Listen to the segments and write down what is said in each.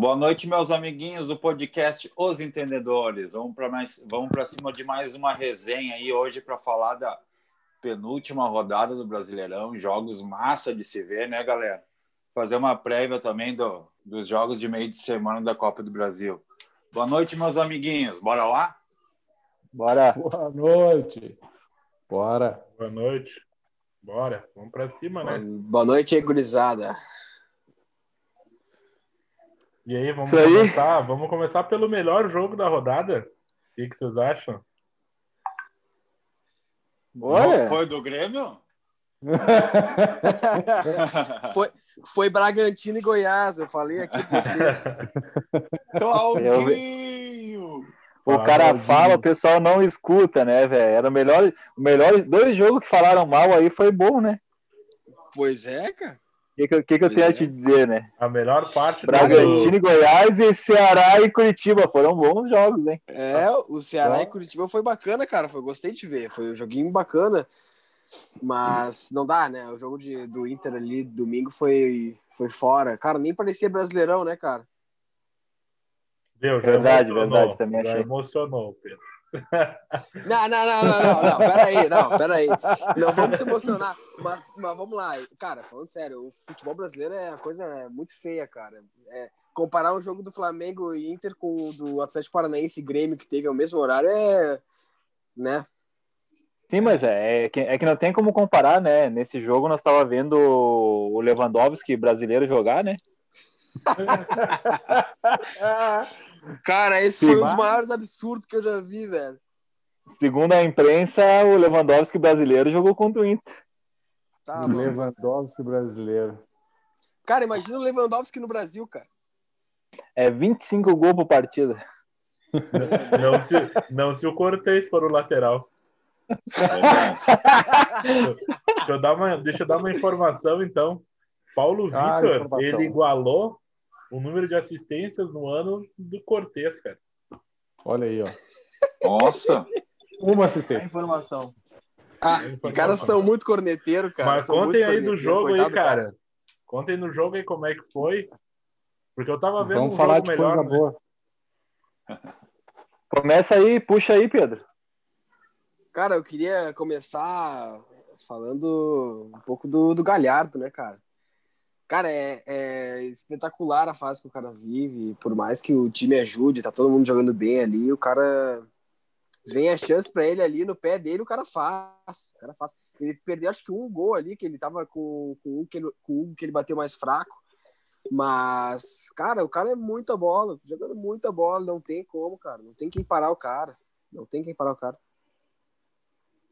Boa noite, meus amiguinhos do podcast Os Entendedores. Vamos para mais, vamos para cima de mais uma resenha aí hoje para falar da penúltima rodada do Brasileirão, jogos massa de se ver, né, galera? Fazer uma prévia também do, dos jogos de meio de semana da Copa do Brasil. Boa noite, meus amiguinhos. Bora lá? Bora. Boa noite. Bora. Boa noite. Bora. Vamos para cima, né? Boa noite, aí, gurizada. E aí, vamos aí. começar. Vamos começar pelo melhor jogo da rodada. O que, que vocês acham? Olha, Foi do Grêmio? Foi, foi Bragantino e Goiás, eu falei aqui pra vocês. Claudinho! o Ah, cara Claudinho. fala, o pessoal não escuta, né, velho? Era o melhor, o melhor, dois jogos que falaram mal aí foi bom, né? Pois é, cara. O que, que, eu- que que eu tenho é. a te dizer, né? A melhor parte do Bragantino e Goiás e Ceará e Curitiba foram bons jogos, hein? É, o Ceará e Curitiba foi bacana, cara. Foi, gostei de ver. Foi um joguinho bacana. Mas não dá, né? O jogo de, do Inter ali, domingo, foi, foi fora. Cara, nem parecia brasileirão, né, cara? Deu, já Verdade, emocionou. verdade, também já achei. emocionou, Pedro. Não, não, não, não, não, não. Peraí, não, peraí. Não vamos se emocionar. Mas, mas vamos lá. Cara, falando sério, o futebol brasileiro é uma coisa muito feia, cara. É, comparar um jogo do Flamengo e Inter com o do Atlético Paranaense e Grêmio, que teve ao mesmo horário, é. Né? Sim, mas é, é, que, é que não tem como comparar, né? Nesse jogo nós tava vendo o Lewandowski brasileiro jogar, né? Cara, esse Sim, foi um dos maiores absurdos que eu já vi, velho. Segundo a imprensa, o Lewandowski brasileiro jogou contra o Inter. Tá, mano. Lewandowski brasileiro. Cara, imagina o Lewandowski no Brasil, cara. É 25 gols por partida. Não se, não se o Cortez for o lateral. Deixa eu dar uma, deixa eu dar uma informação, então. Paulo Ah, Vitor, ele igualou o número de assistências no ano do Cortez, cara. Olha aí, ó. Nossa! Uma assistência. informação. Ah, os caras são muito corneteiros, cara. Mas são muito contem aí do jogo aí, coitado do cara. Contem no jogo aí como é que foi. Porque eu tava vendo Vamos um falar jogo de melhor. coisa né? boa. Começa aí, puxa aí, Pedro. Cara, eu queria começar falando um pouco do, do Galhardo, né, cara? Cara, é, é espetacular a fase que o cara vive. Por mais que o time ajude, tá todo mundo jogando bem ali, o cara vem a chance pra ele ali no pé dele, o cara faz. O cara faz. Ele perdeu acho que um gol ali, que ele tava com, com, um, que ele, com um que ele bateu mais fraco. Mas, cara, o cara é muita bola, jogando muita bola, não tem como, cara. Não tem quem parar o cara. Não tem quem parar o cara.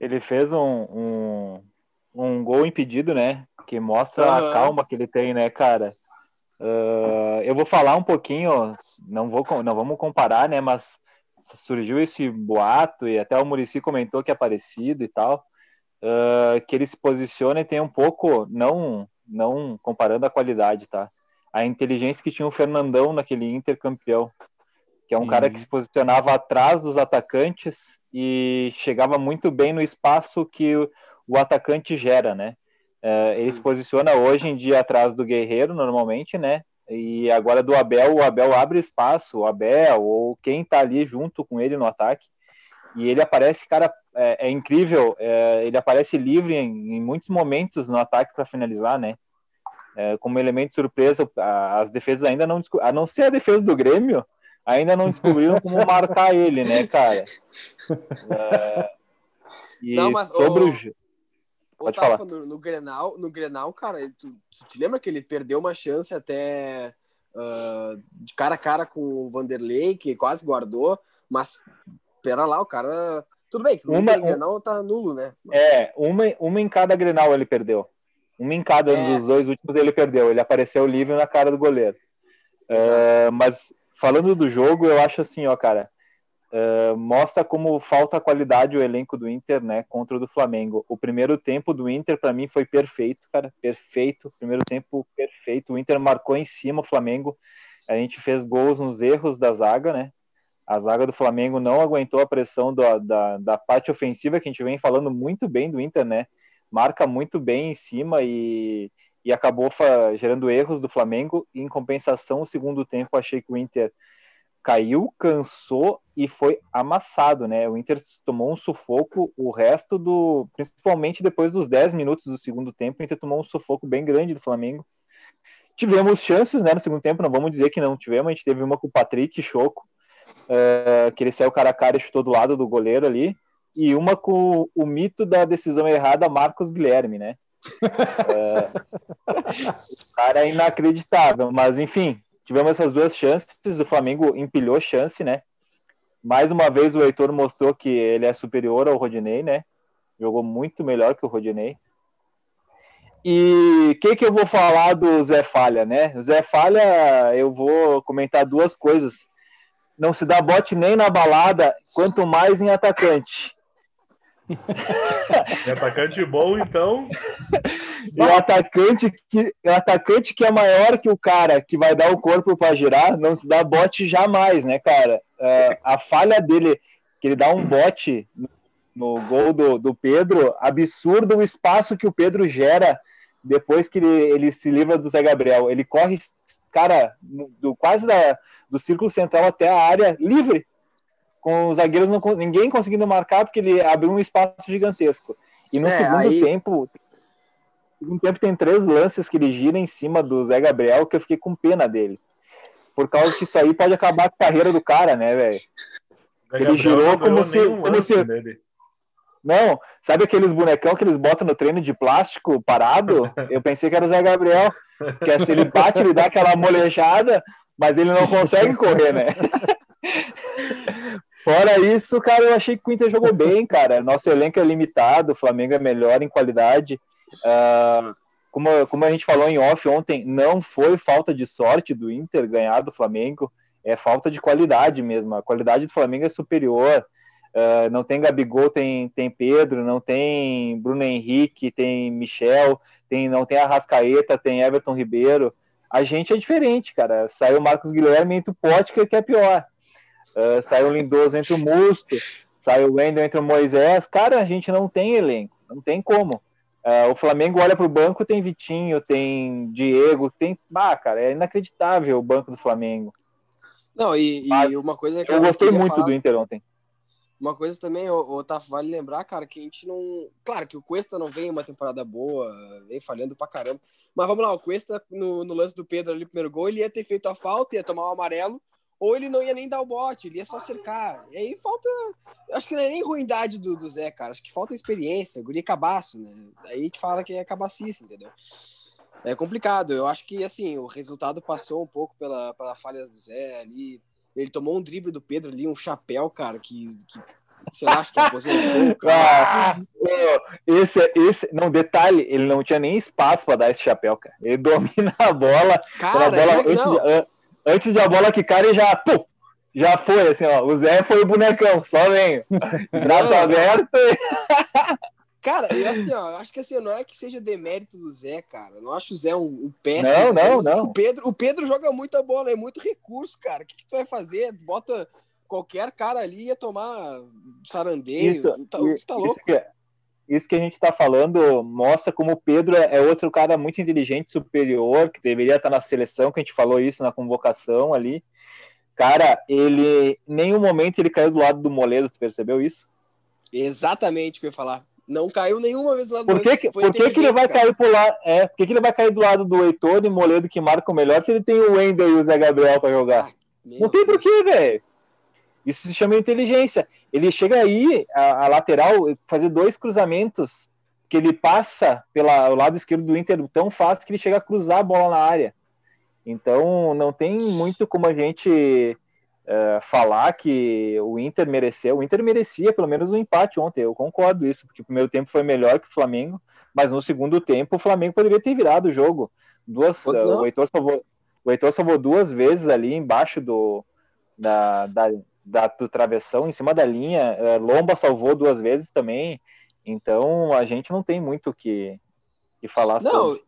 Ele fez um, um, um gol impedido, né? Que mostra Aham. a calma que ele tem, né, cara? Ah, eu vou falar um pouquinho, não, vou, não vamos comparar, né? Mas surgiu esse boato e até o Murici comentou que é parecido e tal. ah, que ele se posiciona e tem um pouco, não, não comparando a qualidade, tá? A inteligência que tinha o Fernandão naquele Inter campeão, que é um Sim. cara que se posicionava atrás dos atacantes e chegava muito bem no espaço que o, o atacante gera, né? É, ele se posiciona hoje em dia atrás do Guerreiro, normalmente, né? E agora do Abel, o Abel abre espaço, o Abel ou quem tá ali junto com ele no ataque. E ele aparece, cara, é, é incrível, é, ele aparece livre em, em muitos momentos no ataque para finalizar, né? É, como elemento de surpresa, as defesas ainda não, a não ser a defesa do Grêmio, ainda não descobriram como marcar ele, né, cara? É, e Não, mas, sobre o. Pode Tafa, falar. no, no Grenal, no Grenal, cara, tu, tu te lembra que ele perdeu uma chance até ah, de cara a cara com o Vanderlei, que quase guardou, mas pera lá, o cara. Tudo bem, que o Uma- Grenal tá nulo, né? É, uma, uma em cada Grenal ele perdeu. Uma em cada É. dos dois últimos ele perdeu. Ele apareceu livre na cara do goleiro. É, mas falando do jogo, eu acho assim, ó, cara. É, mostra como falta qualidade o elenco do Inter, né, contra o do Flamengo. O primeiro tempo do Inter, para mim, foi perfeito, cara, perfeito. Primeiro tempo perfeito. O Inter marcou em cima o Flamengo. A gente fez gols nos erros da zaga, né? A zaga do Flamengo não aguentou a pressão do- da, da parte ofensiva, que a gente vem falando muito bem do Inter, né? Marca muito bem em cima e, e acabou gerando erros do Flamengo. E, em compensação, o segundo tempo, achei que o Inter caiu, cansou e foi amassado, né? O Inter tomou um sufoco, o resto do. Principalmente depois dos 10 minutos do segundo tempo, o Inter tomou um sufoco bem grande do Flamengo. Tivemos chances, né, no segundo tempo, não vamos dizer que não tivemos, a gente teve uma com o Patrick Choco, eh, que ele saiu cara a cara e chutou do lado do goleiro ali, e uma com o mito da decisão errada, Marcos Guilherme, né? Eh, o cara é inacreditável, mas enfim, tivemos essas duas chances, o Flamengo empilhou chance, né? Mais uma vez o Heitor mostrou que ele é superior ao Rodinei, né? Jogou muito melhor que o Rodinei. E o que, que eu vou falar do Zé Falha, né? O Zé Falha, eu vou comentar duas coisas. Não se dá bote nem na balada, quanto mais em atacante. É atacante bom, então. E o atacante que, o atacante que é maior que o cara que vai dar o corpo para girar, não se dá bote jamais, né, cara? É, a falha dele, que ele dá um bote no, no gol do, do Pedro, absurdo o espaço que o Pedro gera depois que ele, ele se livra do Zé Gabriel. Ele corre, cara, do, quase da, do círculo central até a área livre, com os zagueiros, não, ninguém conseguindo marcar, porque ele abriu um espaço gigantesco. E no É, segundo aí- tempo, no segundo tempo tem três lances que ele gira em cima do Zé Gabriel que eu fiquei com pena dele. Por causa que isso aí pode acabar com a carreira do cara, né, velho? Ele girou como se- como se- nele. Não, sabe aqueles bonecão que eles botam no treino de plástico parado? Eu pensei que era o Zé Gabriel, que é, se ele bate, ele dá aquela molejada, mas ele não consegue correr, né? Fora isso, cara, eu achei que o Inter jogou bem, cara. Nosso elenco é limitado, o Flamengo é melhor em qualidade. Ah, como, como a gente falou em off ontem, não foi falta de sorte do Inter ganhar do Flamengo, é falta de qualidade mesmo. A qualidade do Flamengo é superior. Ah, não tem Gabigol, tem, tem Pedro, não tem Bruno Henrique, tem Michel, tem, não tem Arrascaeta, tem Everton Ribeiro. A gente é diferente, cara. Saiu Marcos Guilherme entre o Potker, que é pior. Ah, saiu o Lindoso entre o Musto, saiu o Wendel entre o Moisés. Cara, a gente não tem elenco, não tem como. Ah, o Flamengo olha para o banco, tem Vitinho, tem Diego, tem. Ah, cara, é inacreditável o banco do Flamengo. Não, e, e uma coisa que Eu gostei muito falar- do Inter ontem. Uma coisa também, ô, Tafo, vale lembrar, cara, que a gente não. Claro que o Cuesta não vem uma temporada boa, vem falhando pra caramba. Mas vamos lá, o Cuesta, no, no lance do Pedro ali, primeiro gol, ele ia ter feito a falta, ia tomar o amarelo, ou ele não ia nem dar o bote, ele ia só cercar. E aí falta. Acho que não é nem ruindade do, do Zé, cara. Acho que falta experiência, guri é cabaço, né? Aí a gente fala que é cabacice, entendeu? É complicado. Eu acho que, assim, o resultado passou um pouco pela, pela falha do Zé ali. Ele tomou um drible do Pedro ali, um chapéu, cara, que, que sei lá, acho que aposentou cara. Ah, esse, esse, não, detalhe, ele não tinha nem espaço para dar esse chapéu, cara. Ele domina a bola, quando a Cara, bola ele- antes, antes de a bola quicar, ele já, pum, já foi, assim, ó. O Zé foi o bonecão, só vem. Braço aberto. cara, eu assim, ó, acho que assim, não é que seja demérito do Zé, cara. Eu não acho o Zé um, um péssimo. Não, não, é não. O Pedro, o Pedro joga muita bola, é muito recurso, cara. O que, que tu vai fazer? Bota qualquer cara ali ia tomar sarandeio. Isso, tá, isso, tu tá louco. que, isso que a gente está falando mostra como o Pedro é é outro cara muito inteligente, superior, que deveria estar na seleção, que a gente falou isso na convocação ali. Cara, ele, nenhum momento ele caiu do lado do Moledo, tu percebeu isso? Exatamente o que eu ia falar. Não caiu nenhuma vez do lado Por do que, que, Foi por que, que ele vai cara. cair por lá? É, por que, que ele vai cair do lado do Heitor e Moledo que marcam melhor se ele tem o Wendel e o Zé Gabriel para jogar? Ah, Não tem Deus. porquê, velho. Isso se chama inteligência. Ele chega aí, a, a lateral, fazer dois cruzamentos que ele passa pelo lado esquerdo do Inter tão fácil que ele chega a cruzar a bola na área. Então, não tem muito como a gente eh, falar que o Inter mereceu. O Inter merecia pelo menos um empate ontem, eu concordo isso, porque o primeiro tempo foi melhor que o Flamengo, mas no segundo tempo o Flamengo poderia ter virado o jogo. Duas, não. o, Heitor salvou, o Heitor salvou duas vezes ali embaixo do, da, da, da- do travessão, em cima da linha. eh, Lomba salvou duas vezes também. Então a gente não tem muito o que, que falar Não, sobre.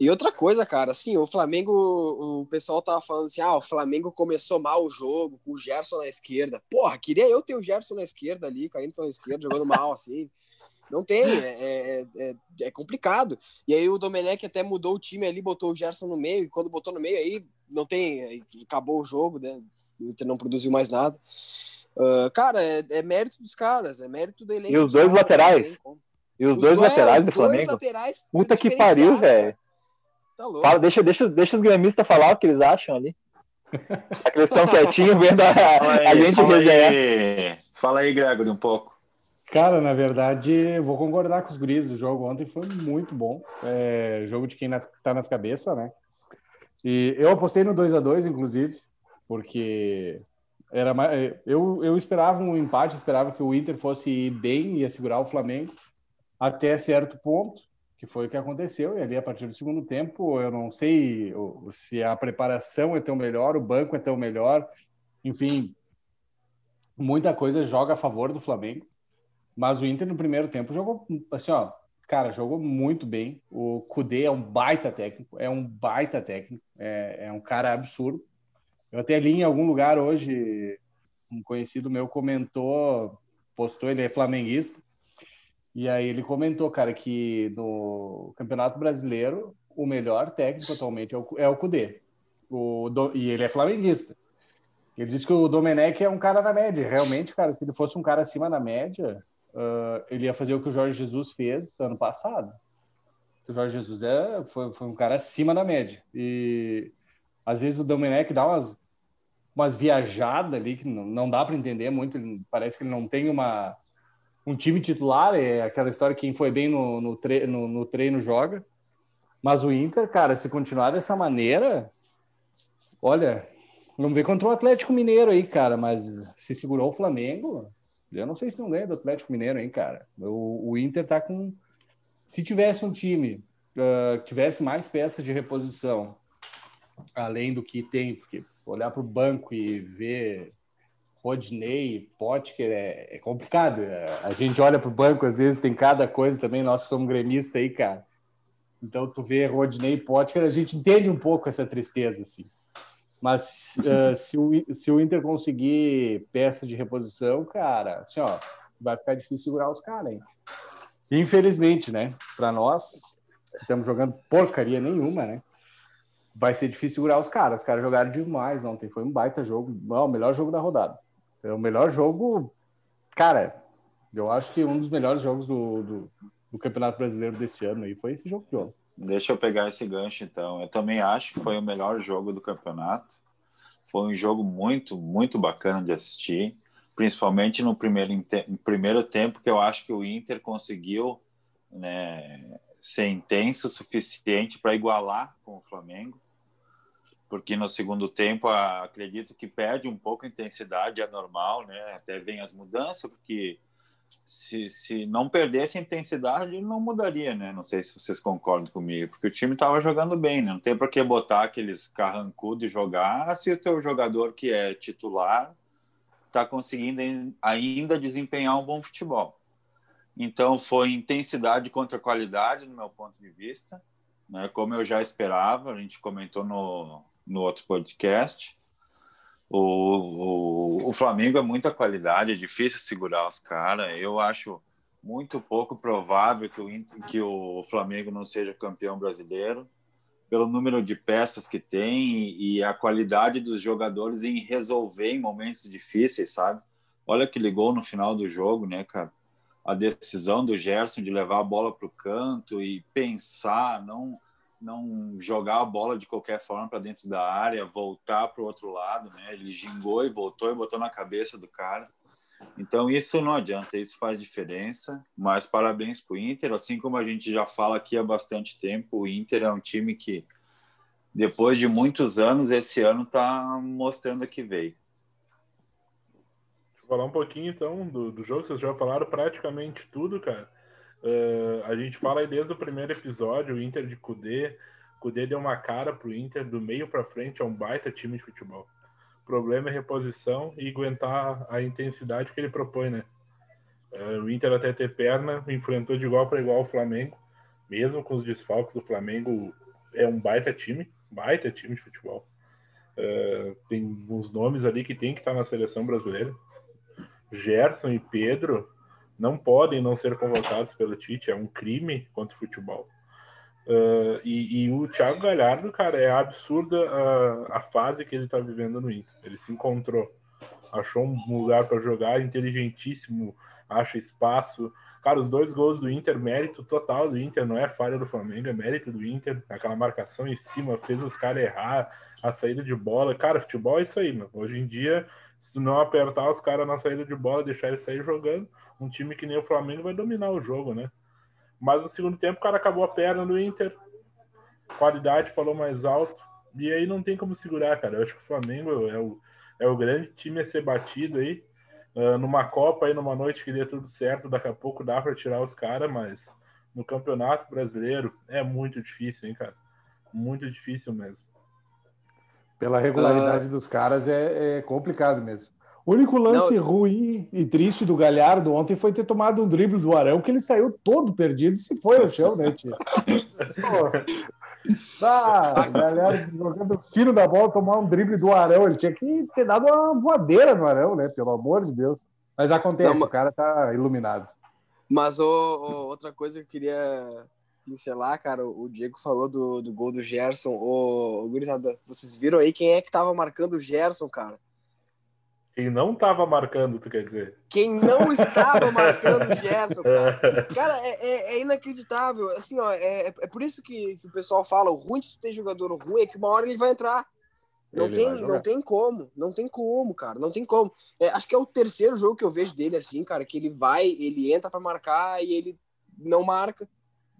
e outra coisa, cara, assim, o Flamengo, o pessoal tava falando assim, ah, o Flamengo começou mal o jogo, com o Gerson na esquerda. Porra, queria eu ter o Gerson na esquerda ali, caindo pela esquerda, jogando mal, assim. Não tem, é, é, é, é complicado. E aí o Domenech até mudou o time ali, botou o Gerson no meio, e quando botou no meio aí, não tem, acabou o jogo, né? O Inter não produziu mais nada. Uh, cara, é, é mérito dos caras, é mérito da E os dois laterais? E os, dois laterais do Flamengo? Laterais Puta que pariu, velho. Tá louco. Fala, deixa, deixa, deixa os gremistas falar o que eles acham ali. É que eles estão quietinhos vendo a, Fala a aí, gente fala resenhar. aí, fala aí, Gregory, um pouco. Cara, na verdade, vou concordar com os guris. O jogo ontem foi muito bom. É, jogo de quem nas, tá nas cabeças, né? E eu apostei no 2 a 2 inclusive, porque era mais, eu, eu esperava um empate, esperava que o Inter fosse ir bem, ia segurar o Flamengo até certo ponto, que foi o que aconteceu. E ali, a partir do segundo tempo, eu não sei se a preparação é tão melhor, o banco é tão melhor, enfim, muita coisa joga a favor do Flamengo. Mas o Inter no primeiro tempo jogou assim, ó, cara, jogou muito bem. O Kudê é um baita técnico, é um baita técnico, é, é um cara absurdo. Eu até li em algum lugar hoje, um conhecido meu comentou, postou, ele é flamenguista, e aí ele comentou, cara, que no Campeonato Brasileiro o melhor técnico atualmente é o, é o Kudê. O, e ele é flamenguista. Ele disse que o Domenech é um cara na média. Realmente, cara, se ele fosse um cara acima da média, ah, ele ia fazer o que o Jorge Jesus fez ano passado. O Jorge Jesus é, foi, foi um cara acima da média. E às vezes o Domenech dá umas, umas viajadas ali que não, dá para entender muito. Ele- parece que ele não tem uma, um time titular. É aquela história: quem foi bem no, no, no, no treino joga. Mas o Inter, cara, se continuar dessa maneira, olha, vamos ver contra o Atlético Mineiro aí, cara. Mas se segurou o Flamengo, eu não sei se não ganha do Atlético Mineiro, hein, cara. O, o Inter tá com. Se tivesse um time que tivesse mais peças de reposição, além do que tem, porque olhar para o banco e ver Rodney, Potker é, é complicado. A gente olha para o banco, às vezes tem cada coisa também. Nós somos gremistas aí, cara. Então, tu vê Rodney Potker, a gente entende um pouco essa tristeza, assim. Mas ah, se, o, se o Inter conseguir peça de reposição, cara, assim, ó, vai ficar difícil segurar os caras, hein? Infelizmente, né? Para nós, estamos jogando porcaria nenhuma, né? Vai ser difícil segurar os caras. Os caras jogaram demais ontem. Foi um baita jogo. Não, o melhor jogo da rodada. É o melhor jogo. Cara, eu acho que um dos melhores jogos do, do, do Campeonato Brasileiro desse ano aí foi esse jogo de ontem. Deixa eu pegar esse gancho, então. Eu também acho que foi o melhor jogo do campeonato. Foi um jogo muito, muito bacana de assistir, principalmente no primeiro, no primeiro tempo, que eu acho que o Inter conseguiu né, ser intenso o suficiente para igualar com o Flamengo. Porque no segundo tempo, a- acredito que perde um pouco a intensidade, é normal, né? Até vem as mudanças, porque se, se não perdesse a intensidade, não mudaria, né? Não sei se vocês concordam comigo, porque o time estava jogando bem, né? Não tem por que botar aqueles carrancudos e jogar se o teu jogador que é titular está conseguindo ai- ainda desempenhar um bom futebol. Então foi intensidade contra qualidade, no meu ponto de vista, né? Como eu já esperava, a gente comentou no, no outro podcast. O, o, o Flamengo é muita qualidade, é difícil segurar os caras. Eu acho muito pouco provável que o, que o Flamengo não seja campeão brasileiro, pelo número de peças que tem e a qualidade dos jogadores em resolver em momentos difíceis, sabe? Olha que ligou no final do jogo, né, cara? A decisão do Gerson de levar a bola para o canto e pensar, não não jogar a bola de qualquer forma para dentro da área, voltar para o outro lado, né? Ele gingou e voltou e botou na cabeça do cara. Então isso não adianta, isso faz diferença. Mas parabéns para o Inter, assim como a gente já fala aqui há bastante tempo, o Inter é um time que depois de muitos anos, esse ano está mostrando que veio. Deixa eu falar um pouquinho então do, do jogo, vocês já falaram praticamente tudo, cara. Uh, a gente fala aí desde o primeiro episódio, o Inter de Cudê. Cudê deu uma cara pro Inter do meio para frente, é um baita time de futebol. O problema é reposição e aguentar a intensidade que ele propõe, né? Uh, o Inter até ter perna, enfrentou de igual para igual o Flamengo, mesmo com os desfalques do Flamengo, é um baita time, baita time de futebol. Uh, tem uns nomes ali que tem que estar na seleção brasileira. Gerson e Pedro não podem não ser convocados pelo Tite, é um crime contra o futebol. Uh, e, e, o Thiago Galhardo, cara, é absurda a, a fase que ele tá vivendo no Inter. Ele se encontrou, achou um lugar para jogar, inteligentíssimo, acha espaço. Cara, os dois gols do Inter, mérito total do Inter, não é falha do Flamengo, é mérito do Inter. Aquela marcação em cima fez os caras errar a saída de bola. Cara, futebol é isso aí, mano. Hoje em dia, se tu não apertar os caras na saída de bola, deixar eles sair jogando, um time que nem o Flamengo vai dominar o jogo, né? Mas no segundo tempo, o cara acabou a perna no Inter, qualidade falou mais alto, e aí não tem como segurar, cara. Eu acho que o Flamengo é o, é o grande time a ser batido aí. Uh, numa Copa aí, numa noite que dê tudo certo, daqui a pouco dá para tirar os caras, mas no Campeonato Brasileiro é muito difícil, hein, cara? Muito difícil mesmo. Pela regularidade uh... dos caras é, é complicado mesmo. O único lance não, ruim e triste do Galhardo ontem foi ter tomado um drible do Arão, que ele saiu todo perdido e se foi ao chão, né, tio? Tá, Galhardo jogando fino da bola, tomar um drible do Arão. Ele tinha que ter dado uma voadeira no Arão, né? Pelo amor de Deus. Mas acontece, não, o cara tá iluminado. Mas oh, oh, outra coisa que eu queria pincelar, cara, o Diego falou do, do gol do Gerson. Ô, oh, vocês viram aí quem é que tava marcando o Gerson, cara? Quem não estava marcando, tu quer dizer? Quem não estava marcando o Gerson, cara. Cara, é, é, é, inacreditável. Assim, ó, é, é por isso que, que o pessoal fala, o ruim de tu ter jogador ruim é que uma hora ele vai entrar. Não ele tem, não tem como, não tem como, cara, não tem como. É, acho que é o terceiro jogo que eu vejo dele assim, cara, que ele vai, ele entra para marcar e ele não marca.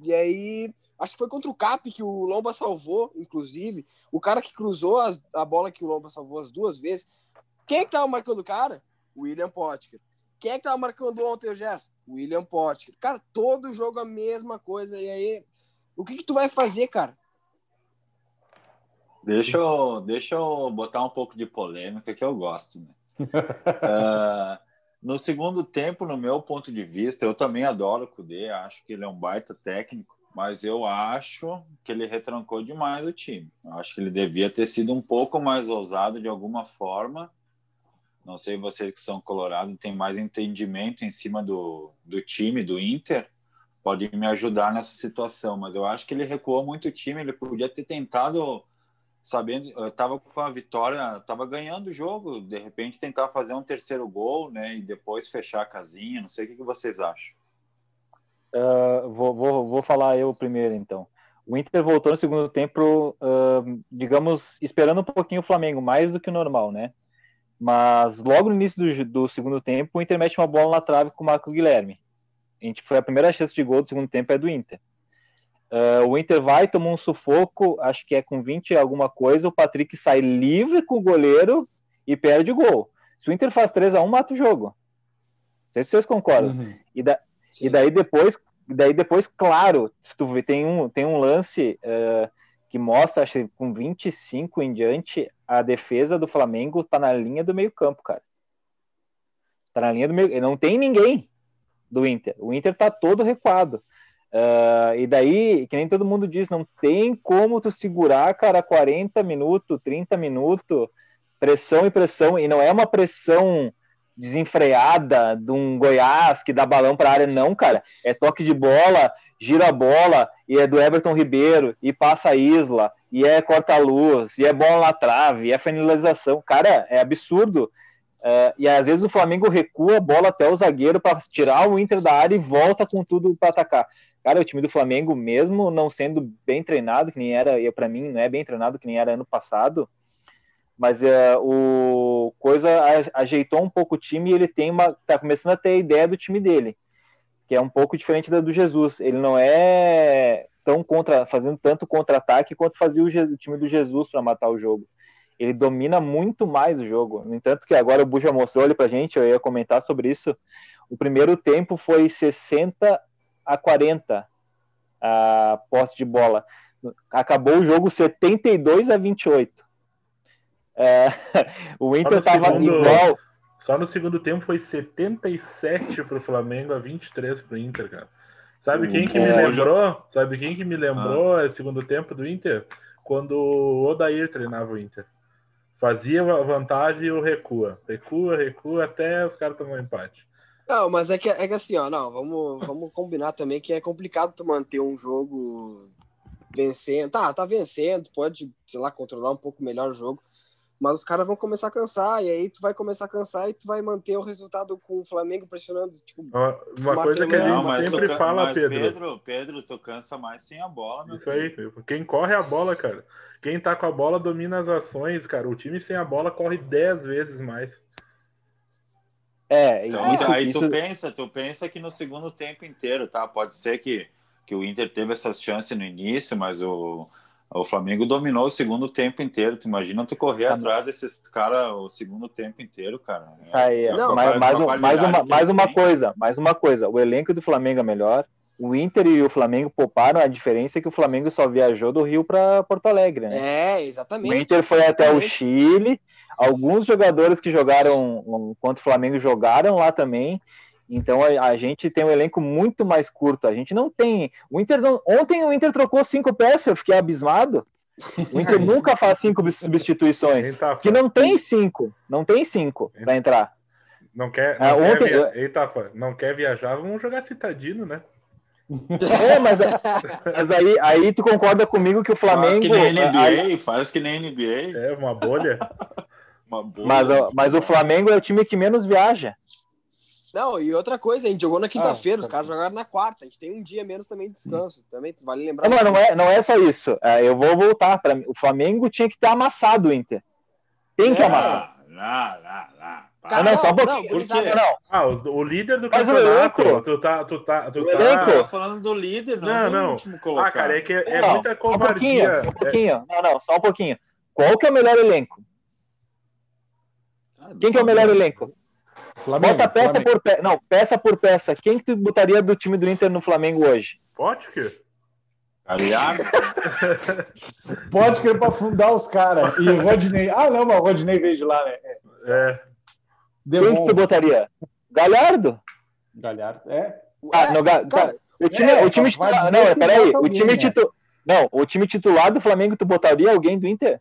E aí, acho que foi contra o Cap que o Lomba salvou, inclusive. O cara que cruzou as, a bola que o Lomba salvou as duas vezes quem é que tava marcando o cara? William Potker. Quem é que tava marcando ontem o Gerson? William Potker. Cara, todo jogo a mesma coisa. E aí, o que que tu vai fazer, cara? Deixa eu, deixa eu botar um pouco de polêmica que eu gosto, né? uh, no segundo tempo, no meu ponto de vista, eu também adoro o Kudê, acho que ele é um baita técnico, mas eu acho que ele retrancou demais o time. Eu acho que ele devia ter sido um pouco mais ousado de alguma forma não sei vocês que são colorados têm mais entendimento em cima do, do time, do Inter, pode me ajudar nessa situação. Mas eu acho que ele recuou muito o time. Ele podia ter tentado, sabendo, estava com a vitória, estava ganhando o jogo, de repente tentar fazer um terceiro gol, né? E depois fechar a casinha. Não sei o que, que vocês acham. Uh, vou, vou, vou falar eu primeiro, então. O Inter voltou no segundo tempo, uh, digamos, esperando um pouquinho o Flamengo, mais do que o normal, né? Mas logo no início do, do, segundo tempo, o Inter mete uma bola na trave com o Marcos Guilherme. A gente foi a primeira chance de gol do segundo tempo é do Inter. Uh, o Inter vai, toma um sufoco, acho que é com 20 alguma coisa, o Patrick sai livre com o goleiro e perde o gol. Se o Inter faz 3 a 1 mata o jogo. Não sei se vocês concordam. Uhum. E, da, e, daí depois, daí depois, claro, se tu vê, tem um, tem um lance uh, que mostra, acho que com 25 em diante, a defesa do Flamengo tá na linha do meio-campo, cara. Tá na linha do meio. Não tem ninguém do Inter. O Inter tá todo recuado. Uh, e daí, que nem todo mundo diz, não tem como tu segurar, cara, 40 minutos, 30 minutos, pressão e pressão, e não é uma pressão desenfreada de um Goiás que dá balão para a área, não, cara. É toque de bola, gira a bola, e é do Everton Ribeiro, e passa a Isla, e é corta-luz, e é bola na trave, e é finalização. Cara, é absurdo. Uh, e às vezes o Flamengo recua a bola até o zagueiro para tirar o Inter da área e volta com tudo para atacar. Cara, o time do Flamengo, mesmo não sendo bem treinado, que nem era, para mim, não é bem treinado que nem era ano passado, mas uh, o Coisa ajeitou um pouco o time e ele tem uma. tá começando a ter a ideia do time dele, que é um pouco diferente da do Jesus. Ele não é tão contra, fazendo tanto contra-ataque quanto fazia o, o, time do Jesus para matar o jogo. Ele domina muito mais o jogo. No entanto, que agora o Buja mostrou ali pra gente, eu ia comentar sobre isso. O primeiro tempo foi 60 a 40 a posse de bola. Acabou o jogo 72 a 28. É, o Inter estava igual. Só no segundo tempo foi 77 para o Flamengo a 23 para o Inter, cara. Sabe quem que me lembrou? Sabe quem que me lembrou ah. segundo tempo do Inter? Quando o Odair treinava o Inter. Fazia a vantagem e o recua. Recua, recua, até os caras tomam empate. Não, mas é que, é que assim, ó, não, vamos, vamos combinar também que é complicado tu manter um jogo vencendo. Tá, tá vencendo, pode, sei lá, controlar um pouco melhor o jogo, mas os caras vão começar a cansar, e aí tu vai começar a cansar e tu vai manter o resultado com o Flamengo pressionando, tipo, Uma, uma coisa que a Não, gente mas, sempre tu, fala, mas Pedro. Pedro, Pedro, tu cansa mais sem a bola, meu Isso aí, quem corre a bola, cara. Quem tá com a bola domina as ações, cara. O time sem a bola corre 10 vezes mais. É, Então, isso, aí isso, tu pensa, tu pensa que no segundo tempo inteiro, tá? Pode ser que, que o Inter teve essas chances no início, mas o, o Flamengo dominou o segundo tempo inteiro. Tu imagina tu correr Tá atrás desses caras o segundo tempo inteiro, cara. Aí, É uma mais, quali- mais, uma um- mais uma, mais uma coisa, mais uma coisa. O elenco do Flamengo é melhor. O Inter e o Flamengo pouparam. A diferença é que o Flamengo só viajou do Rio para Porto Alegre, né? é, O exatamente. Inter foi até o exatamente. Chile. Alguns jogadores que jogaram enquanto o Flamengo jogaram lá também. Então a, a gente tem um elenco muito mais curto. A gente não tem. O Inter não- ontem o Inter trocou cinco peças. Eu fiquei abismado. O Inter nunca faz cinco substituições. Tá Que não tem cinco. Não tem cinco para entrar. Não quer, Ah, não quer ontem- via... Eita, fã, não quer viajar, vamos jogar citadino, né? É, mas, mas aí, aí tu concorda comigo que o Faz Flamengo. que nem aí- NBA, faz que nem NBA. É uma bolha. Uma boa, mas, mas o Flamengo é o time que menos viaja. Não, e outra coisa, a gente jogou na quinta-feira, os tá. caras jogaram na quarta. A gente tem um dia menos também de descanso. Também vale lembrar. Não, mas não é, não é só isso. É, eu vou voltar. Pra, o Flamengo tinha que ter amassado o Inter. Tem que É. amassar. Não, não, não, não. Ah, não, só um pouquinho. não, Por gurizada, quê? Não, Ah, o líder do Mas campeonato. elenco? Tu tá. Tu tá, tu tá... elenco? Eu tô falando do líder, não, Não, do não. último colocado. Ah, cara, é que é, é Não, muita só um pouquinho, covardia. só um pouquinho. Não, não, só um pouquinho. Qual que é o melhor elenco? Ah, Quem que é o melhor elenco? Flamengo, Bota peça Flamengo. por peça. Não, peça por peça. Quem que tu botaria do time do Inter no Flamengo hoje? Pode que? Aliás, Pode querer pra afundar os caras. E Rodney. Ah, não, mas o Rodney veio de lá, né? É. É. Quem que tu botaria? Galhardo? Galhardo. É. Ah, no, Ga- cara, O time, É, o time vai titular. Não, peraí. O time alguém, né? titular. Não, o time titular do Flamengo, tu botaria alguém do Inter?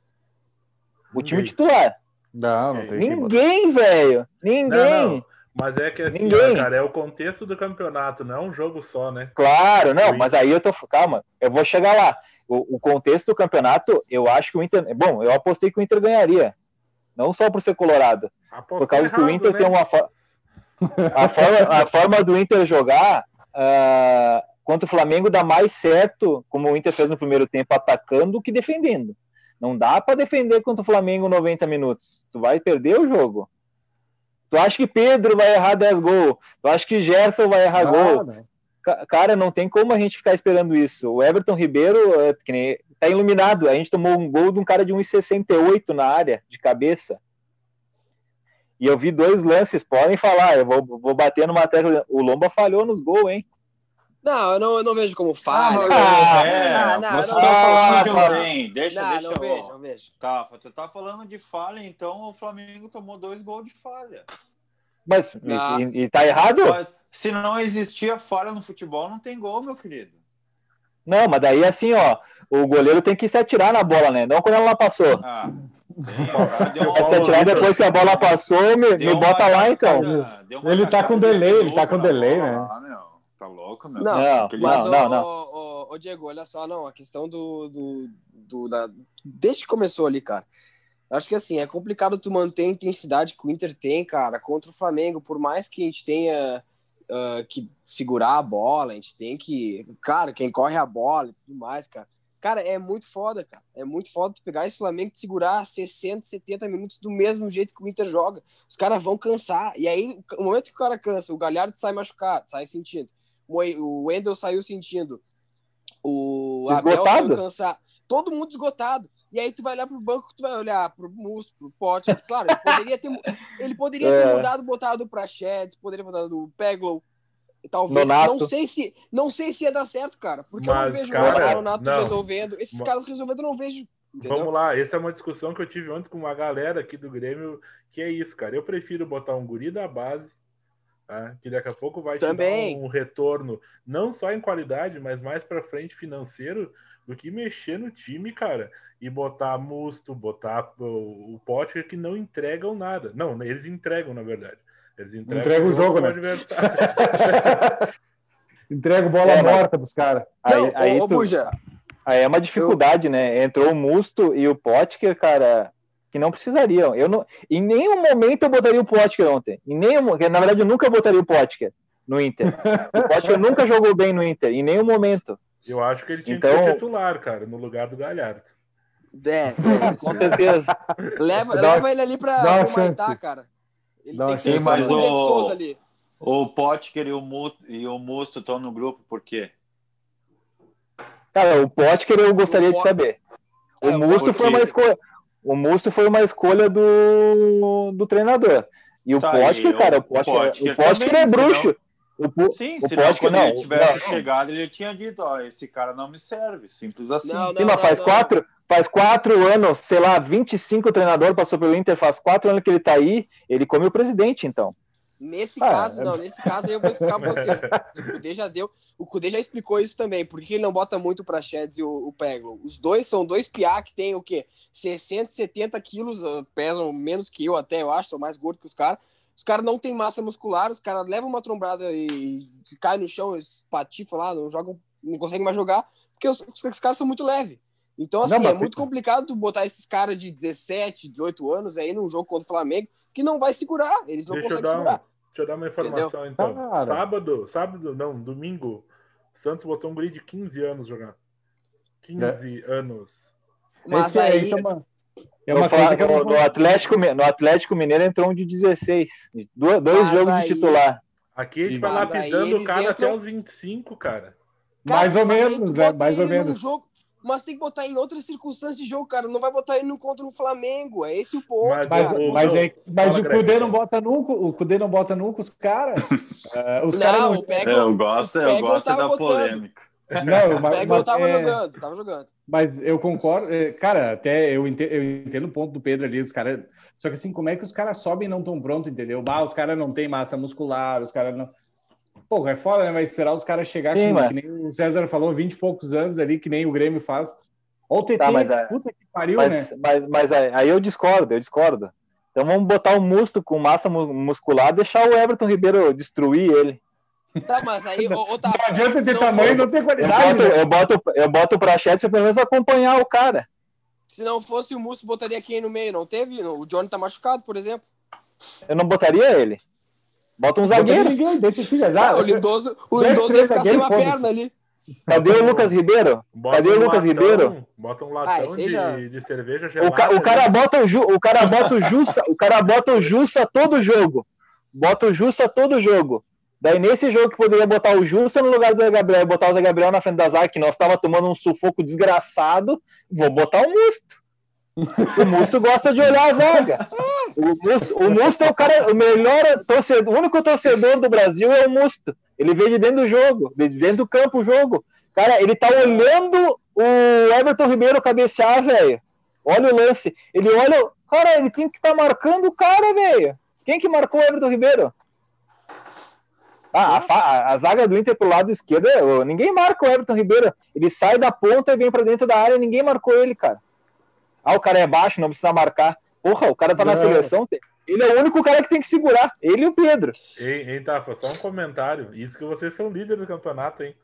O time Ninguém. titular. Não, não tem quem botar. Ninguém, velho. Ninguém. Não, não. Mas é que assim, Ninguém. cara, é o contexto do campeonato, não é um jogo só, né? Claro, não, mas aí eu tô. Calma, eu vou chegar lá. O, o contexto do campeonato, eu acho que o Inter. Bom, eu apostei que o Inter ganharia. Não só por ser colorado. Apostou Por causa que o errado, Inter né? tem uma. fo- A forma, a forma do Inter jogar. ah, contra o Flamengo dá mais certo, como o Inter fez no primeiro tempo, atacando do que defendendo. Não dá para defender contra o Flamengo 90 minutos. Tu vai perder o jogo. Tu acha que Pedro vai errar 10 gols? Tu acha que Gerson vai errar gol? Não. Ca- Cara, não tem como a gente ficar esperando isso. O Everton Ribeiro é, que nem- tá iluminado. A gente tomou um gol de um cara de 1,68 na área, de cabeça. E eu vi dois lances, podem falar, eu vou, vou bater numa tecla. O Lomba falhou nos gols, hein? Não, eu não, eu não vejo como falha. Ah, é, não, não, você tá não, falando de alguém. Deixa, não, deixa não eu... vejo, não vejo. Tafa, tu tá falando de falha, então o Flamengo tomou dois gols de falha. Mas Não. e, e tá errado? Mas se não existia falha no futebol, não tem gol, meu querido. Não, mas daí assim, ó, o goleiro tem que se atirar na bola, né? Não quando ela passou. Ah, Vai se atirar depois que a bola passou, me, deu me bota lá então. Ele tá com delay, ele tá com delay, né? lá, meu. Tá louco, meu? Não, Não, Aquele- Mas, não, ô, não, ô, ô, ô, Diego, olha só, não, a questão do. do, do- da, desde que começou ali, cara. Acho que assim, é complicado tu manter a intensidade que o Inter tem, cara, contra o Flamengo, por mais que a gente tenha ah, que segurar a bola, a gente tem que. Cara, quem corre a bola e tudo mais, cara. Cara, é muito foda, cara. É muito foda tu pegar esse Flamengo e te segurar 60, 70 minutos do mesmo jeito que o Inter joga. Os caras vão cansar. E aí, o momento que o cara cansa, o Galhardo sai machucado, sai sentindo. O Wendel saiu sentindo. O Abel Esgotado? saiu cansado. Todo mundo esgotado. E aí tu vai olhar pro banco, tu vai olhar pro Musto, pro Pote. Claro, ele poderia ter, ele poderia ter É. mudado, botado o Prachedes, poderia ter botado o Peglow. Talvez, Nonato. não sei se não sei se ia dar certo, cara, porque eu não Mas, vejo cara, o Nonato não. resolvendo. Esses Ma- caras resolvendo eu não vejo, entendeu? Vamos lá, essa é uma discussão que eu tive ontem com uma galera aqui do Grêmio, que é isso, cara. Eu prefiro botar um guri da base, tá? que daqui a pouco vai te Também. dar um retorno, não só em qualidade, mas mais para frente financeiro, do que mexer no time, cara, e botar Musto, botar o, o Potter, que não entregam nada. Não, eles entregam, na verdade. Eles entregam Entrega o jogo, né? Entrega bola É, morta pros caras. Aí, Não, aí, ô, tu- Buja, aí é uma dificuldade, né? Entrou o Musto e o Potker, cara, que não precisariam. Eu não, em nenhum momento eu botaria o Potker ontem. Em nenhum, na verdade, eu nunca botaria o Potker no Inter. O Potker nunca jogou bem no Inter, em nenhum momento. Eu acho que ele tinha Então- que ser titular, cara, no lugar do Galhardo. é, é, Com certeza. leva, Dá- leva ele ali Maitá, chance. cara. Ele Dá tem que ser com o o- Souza ali. O Potker e o, Mu- e o Musto estão no grupo, por quê? Cara, o Potker eu gostaria O de saber. O É, o Musto foi uma escolha. O Musto foi uma escolha do, do treinador. E o Tá, Potker, cara, o Potker, Potker o Potker também, é bruxo. O, Sim, o senão Potker quando não. ele tivesse não, chegado, ele tinha dito, ó, esse cara não me serve, simples assim. Não, Sim, não, mas faz não. quatro, faz quatro anos, sei lá, 25 treinador passou pelo Inter, faz quatro anos que ele tá aí, ele come o presidente, então. Nesse Ah, caso, é- não, nesse caso aí eu vou explicar pra você. O Kudê já deu. O Kudê já explicou isso também. Por que ele não bota muito pra Sheds e o, o Peglo? Os dois são dois piá que tem o quê? 60, 70 quilos, ah, pesam menos que eu até, eu acho, sou mais gordo que os caras. Os caras não têm massa muscular, os caras levam uma trombada e se cai no chão, espatifam lá, não jogam, não conseguem mais jogar, porque os, os- os caras são muito leves. Então, assim, Não, mas- é muito complicado tu botar esses caras de 17, 18 anos aí num jogo contra o Flamengo, que não vai segurar, eles não Deixa conseguem dar um, segurar. Deixa eu dar uma informação, então. Cara. Sábado, sábado, não, domingo, o Santos botou um guri de 15 anos jogar. 15 anos. Mas Esse- aí, isso é uma, é Eu uma vou falar, coisa que eu no, no Atlético, no Atlético Mineiro entrou um de 16. Dois, dois Mas jogos aí- de titular. Aqui a gente vai lapidando o cara até entram- os 25, cara. Mais ou menos, né? Mais ou menos. Jogo, mas tem que botar em outras circunstâncias de jogo, cara. Não vai botar ele no contra o Flamengo. É esse o ponto, Mas- Mas, cara. o- mas, é, mas o. Cudê não bota nunca, o Cudê não bota nunca os caras. Ah, os Não, caras não. Pego, É, eu gosto, eu Pega, gosto da botando. polêmica. Não, o mas, Pego mas, tava é, jogando, tava jogando. mas eu concordo. é, Cara, até eu entendo, eu entendo o ponto do Pedro ali. Os caras. Só que assim, como é que os caras sobem e não estão prontos, entendeu? Ah, os caras não têm massa muscular, os caras não. Porra, é foda, né? Vai esperar os caras chegar Sim, com, mas- que nem o César falou, 20 e poucos anos ali, que nem o Grêmio faz. Ou o TT, Tá, mas é- puta que pariu, né? Mas, mas, mas aí eu discordo, eu discordo. Então vamos botar o Musto com massa mu- muscular, deixar o Everton Ribeiro destruir ele. Tá, mas aí, ô, ô, Não adianta ter tamanho e fosse- não ter Eu qualidade. boto, né? eu boto, eu boto pra Chet pra pelo menos acompanhar o cara. Se não fosse o Musto, botaria quem no meio? Não teve? O Johnny tá machucado, por exemplo. Eu não botaria ele. Bota um zagueiro. ninguém, deixa Ah, exato. o Lindoso, o Lindoso ia ficar sem uma perna ali. Cadê o Lucas Ribeiro? Bota Cadê o um Lucas latão- Ribeiro? Bota um latão esse aí já- de, de cerveja O, gelada. ca- o cara bota o, Ju, o cara bota o Jussa, o cara bota o Jussa todo jogo. Bota o Jussa todo jogo. Daí nesse jogo que poderia botar o Jussa no lugar do Zé Gabriel e botar o Zé Gabriel na frente da zaga, que nós tava tomando um sufoco desgraçado, vou botar o Musto. O Musto gosta de olhar a zaga. O Musto, o Musto é o cara, o melhor torcedor, o único torcedor do Brasil é o Musto. Ele vem de dentro do jogo, de dentro do campo o jogo. Cara, ele tá olhando o Everton Ribeiro cabecear, velho. Olha o lance. Ele olha. Cara, ele tem que estar marcando o cara, velho. Quem que marcou o Everton Ribeiro? Ah, a, a zaga do Inter pro lado esquerdo, é- ninguém marca o Everton Ribeiro. Ele sai da ponta e vem pra dentro da área, ninguém marcou ele, cara. Ah, o cara é baixo, não precisa marcar. Porra, o cara tá na seleção. Ele é o único cara que tem que segurar. Ele e o Pedro. Hein, hein, Tafa, só um comentário. Isso que vocês são líderes do campeonato, hein?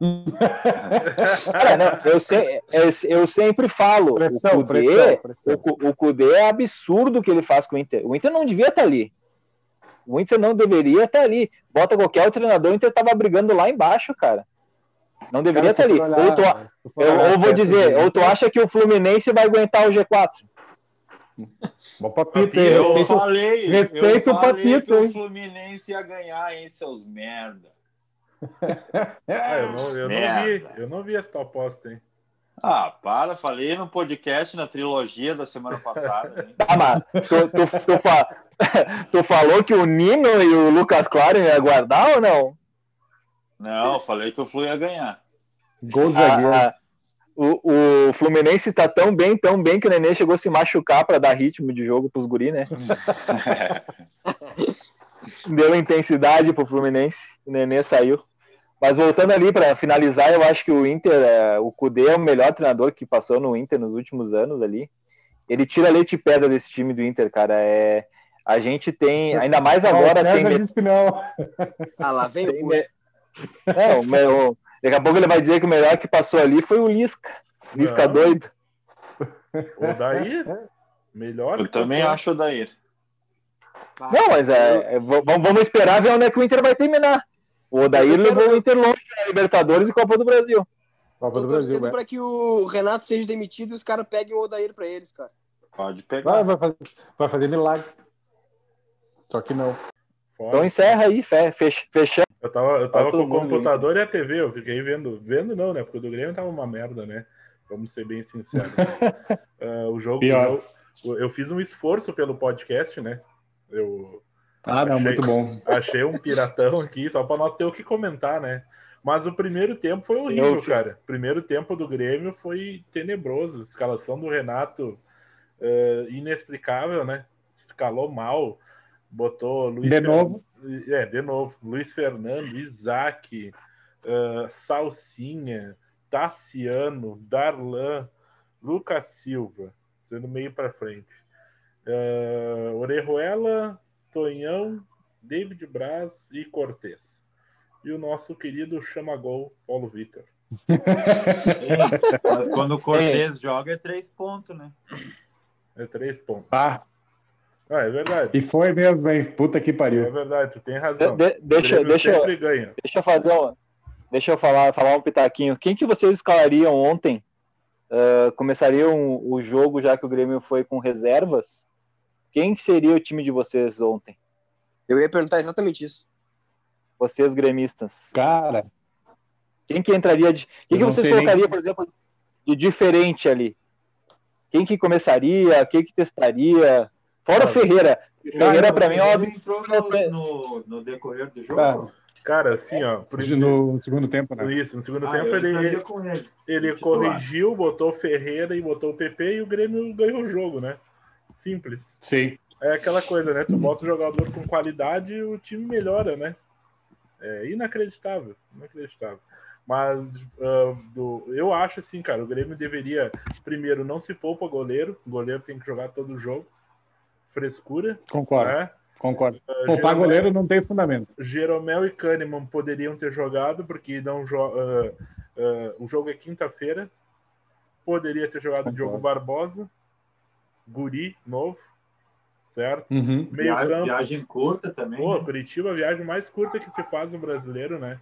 Cara, não, eu, se- eu, eu sempre falo. Pressão, o Cudê, pressão, pressão. O, o Cudê é absurdo o que ele faz com o Inter. O Inter não devia estar ali. O Inter não deveria estar ali. Bota qualquer outro treinador, o Inter tava brigando lá embaixo, cara. Não deveria Cara, estar ali. olhar- ou, tu, eu, ou vou dizer, ou tu acha que o Fluminense vai aguentar o G4? Bom papito, hein? Eu Respeito- falei, respeito eu o falei Papito, que o? Fluminense ia ganhar, hein, seus merda. Ah, eu não, eu não vi. Merda. Eu não vi essa tua aposta, hein? Ah, para, falei no podcast, na trilogia da semana passada. hein? Tá, mas tu, tu, tu, fa- tu falou que o Nino e o Lucas Claro iam aguardar ou não? Não, falei que o Flu ia ganhar. Gol do zagueiro. Ah, ah, o, o Fluminense tá tão bem, tão bem que o Nenê chegou a se machucar para dar ritmo de jogo pros guri, né? Deu intensidade pro Fluminense, o Nenê saiu. Mas voltando ali para finalizar, eu acho que o Inter, é, o Cudê é o melhor treinador que passou no Inter nos últimos anos ali. Ele tira leite e pedra desse time do Inter, cara. É, A gente tem, ainda mais agora, sem. disse que não. Ah, lá vem o Não, o meu- daqui a pouco ele vai dizer que o melhor que passou ali foi o Lisca. Lisca Não. doido. Ou daí, melhor. Eu que também passou. acho o. Ah, Não, mas é, é, vamos esperar ver onde é que o Inter vai terminar. O Odair quero- levou o Inter longe na Libertadores e Copa do Brasil. Copa do Brasil, torcendo é. pra que o Renato seja demitido e os caras peguem o Odair pra eles, cara. Pode Vai, pegar. vai, fazer, vai fazer milagre. Só que não. Então encerra aí, fe- fecha, fechando. Eu tava, eu tava com o computador e a TV, eu fiquei vendo. Vendo não, né? Porque o do Grêmio tava uma merda, né? Vamos ser bem sinceros. Ah, o jogo. Pior. Eu, eu fiz um esforço pelo podcast, né? Eu Ah, não, Achei. muito bom. achei um piratão aqui, só pra nós ter o que comentar, né? Mas o primeiro tempo foi horrível, Eu- cara. Primeiro tempo do Grêmio foi tenebroso. Escalação do Renato eh, inexplicável, né? Escalou mal. Botou Luiz De Fer- novo. É, de novo. Luiz Fernando, Isaac, eh, Salsinha, Tassiano, Darlan, Lucas Silva, sendo meio para frente. Uh, Orejuela, Tonhão, David Braz e Cortez. E o nosso querido chamagol Paulo Vitor. Mas quando o Cortez joga é três pontos, né? É três pontos. Ah, Ah, é verdade. e foi mesmo, hein? Puta que É pariu. verdade, tu tem De- razão. de- deixa, Grêmio deixa, ganha. deixa eu fazer um, deixa eu falar, falar um pitaquinho. Quem que vocês escalariam ontem? Ah, começariam o jogo já que o Grêmio foi com reservas? Quem que seria o time de vocês ontem? Eu ia perguntar exatamente isso. Vocês gremistas. Cara, Quem que entraria de. Quem que vocês sei nem- colocariam, por exemplo, de diferente ali? Quem que começaria? Quem que testaria? Fora o Ferreira. O Ferreira, pra mim, é óbvio. entrou no- no, no decorrer do Cara, Cara, assim, ó. por- no segundo tempo, né? Isso, no segundo Ah, tempo ele, ele. ele corrigiu, botou o Ferreira e botou o PP e o Grêmio ganhou o jogo, né? Simples. Sim. É aquela coisa, né? Tu bota o jogador com qualidade e o time melhora, né? É inacreditável, inacreditável. Mas ah, do- eu acho assim, cara, o Grêmio deveria, primeiro, não se poupa goleiro. O goleiro tem que jogar todo o jogo. Frescura, Concordo, né? concordo. Ah, Poupar Jeromel- goleiro não tem fundamento. Jeromel e Kahneman poderiam ter jogado, porque não jo ah, ah, o jogo é quinta-feira. Poderia ter jogado Concordo. Diogo Barbosa, Guri, novo, certo? Uhum. Meio Viagem, campo. viagem curta também. Pô, né? Curitiba, a viagem mais curta que se faz no brasileiro, né?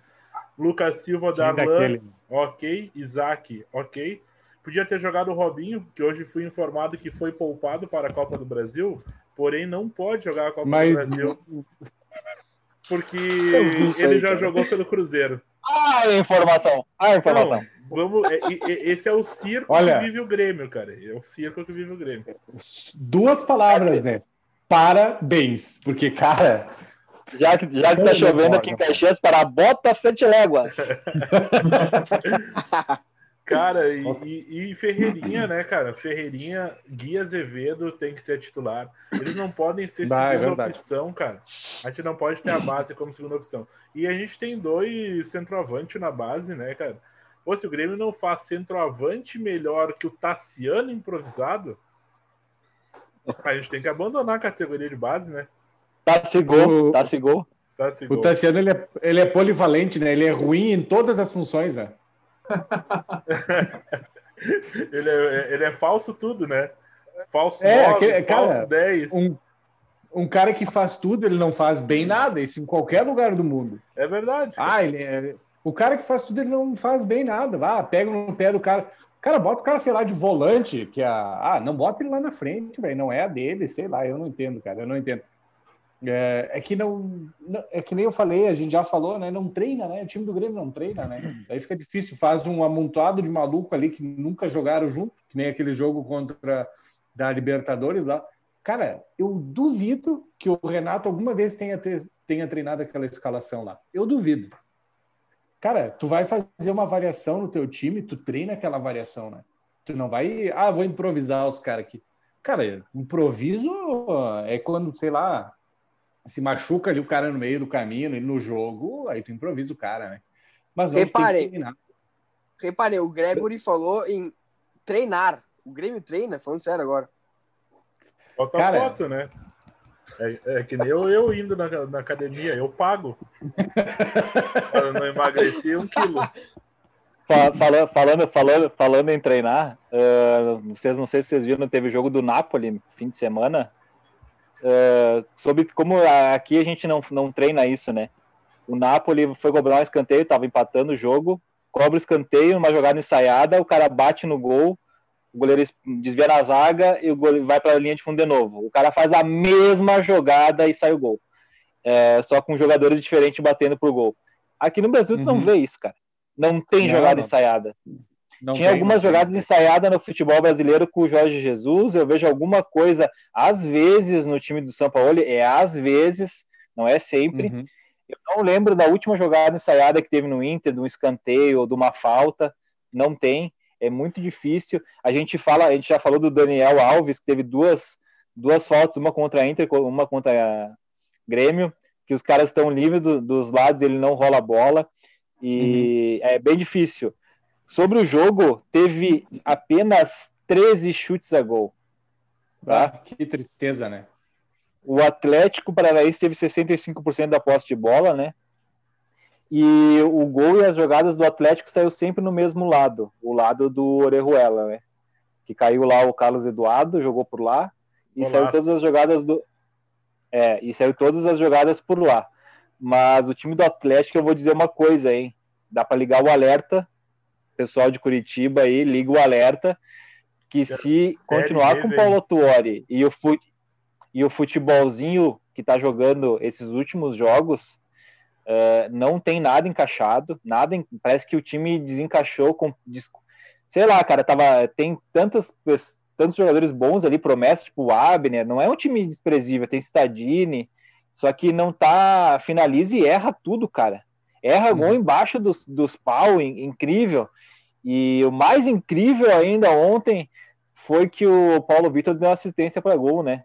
Lucas Silva, Darlan, ok. Isaac, ok. Podia ter jogado o Robinho, que hoje fui informado que foi poupado para a Copa do Brasil, porém não pode jogar a Copa Mas do Brasil, porque isso ele aí, já cara. jogou pelo Cruzeiro. Ah, a informação. Ah, a informação. Não, vamos, é- é- esse é o circo Olha. que vive o Grêmio, cara. É o circo que vive o Grêmio. Duas palavras, né? Parabéns. Porque, cara, Já que, já que tá chovendo aqui em. Caxias, para bota sete léguas. Cara, e, e- e Ferreirinha, né, cara? Ferreirinha, Gui Azevedo tem que ser titular. Eles não podem ser Bah, é segunda verdade. opção, cara. A gente não pode ter a base como segunda opção. E a gente tem dois centroavante na base, né, cara? Pô, se o Grêmio não faz centroavante melhor que o Tassiano improvisado, a gente tem que abandonar a categoria de base, né? Tá se gol, O- tá gol. Tassiano ele é, ele é polivalente, né? Ele é ruim em todas as funções, né? ele, é, ele é falso tudo, né? Falso É, 9, aquele- cara, falso 10. Um, um cara que faz tudo, ele não faz bem nada, isso em qualquer lugar do mundo. É verdade. Ah, ele é. O cara que faz tudo, ele não faz bem nada. Ah, pega no pé do cara. Cara, bota o cara, sei lá, de volante, que é a. Ah, não bota ele lá na frente, velho. Não é a dele, sei lá, eu não entendo, cara. Eu não entendo. É, é que não, não- É que nem eu falei, a gente já falou, né? Não treina, né? O time do Grêmio não treina, né? Daí fica difícil. Faz um amontoado de maluco ali que nunca jogaram junto, que nem aquele jogo contra da Libertadores lá. Cara, eu duvido que o Renato alguma vez tenha, te- tenha treinado aquela escalação lá. Eu duvido. Cara, tu vai fazer uma variação no teu time, tu treina aquela variação, né? Tu não vai, ah, vou improvisar os caras aqui. Cara, improviso é quando, sei lá, se machuca ali o cara no meio do caminho, e no jogo, aí tu improvisa o cara, né? Mas não treinar. Reparem, o Gregory falou em treinar. O Grêmio treina, falando sério agora. Posta Cara, a foto, né? É, é que nem eu, eu indo na, na academia, eu pago. Para não emagrecer um quilo. Falando, falando, falando, falando em treinar, uh, vocês não sei se vocês viram, teve o jogo do Napoli fim de semana. Uh, sobre como aqui a gente não, não treina isso, né? O Napoli foi cobrar um escanteio, estava empatando o jogo, cobra o escanteio, uma jogada ensaiada, o cara bate no gol, o goleiro desvia na zaga e o goleiro vai para a linha de fundo de novo. O cara faz a mesma jogada e sai o gol. É, só com jogadores diferentes batendo pro gol. Aqui no Brasil uhum. tu não uhum. vê isso, cara. Não tem não, jogada não. ensaiada. Não Tinha tem, algumas jogadas ensaiadas no futebol brasileiro com o Jorge Jesus. Eu vejo alguma coisa, às vezes, no time do São Paulo, é às vezes, não é sempre. Uhum. Eu não lembro da última jogada ensaiada que teve no Inter, de um escanteio ou de uma falta. Não tem é muito difícil. A gente fala, a gente já falou do Daniel Alves, que teve duas, duas faltas, uma contra a Inter, uma contra a Grêmio, que os caras estão livres do, dos lados, ele não rola a bola, e uhum. é bem difícil. Sobre o jogo, teve apenas 13 chutes a gol. Tá? Ah, que tristeza, né? O Atlético Paranaense teve 65% da posse de bola, né? E o gol e as jogadas do Atlético saiu sempre no mesmo lado, o lado do Orejuela, né? Que caiu lá o Carlos Eduardo, jogou por lá, e Olá. saiu todas as jogadas do. É, e saiu todas as jogadas por lá. Mas o time do Atlético, eu vou dizer uma coisa, hein? Dá para ligar o alerta, pessoal de Curitiba aí, liga o alerta, que se continuar com o Paulo Tuori e o, fute... e o futebolzinho que tá jogando esses últimos jogos, Uh, não tem nada encaixado, nada. Parece que o time desencaixou com. Sei lá, cara, tava, tem tantas, tantos jogadores bons ali, promessas, tipo o Abner. Não é um time desprezível, tem Stadini, só que não tá. Finaliza e erra tudo, cara. Erra gol uhum. embaixo dos, dos pau, incrível. E o mais incrível ainda ontem foi que o Paulo Vitor deu assistência para gol, né?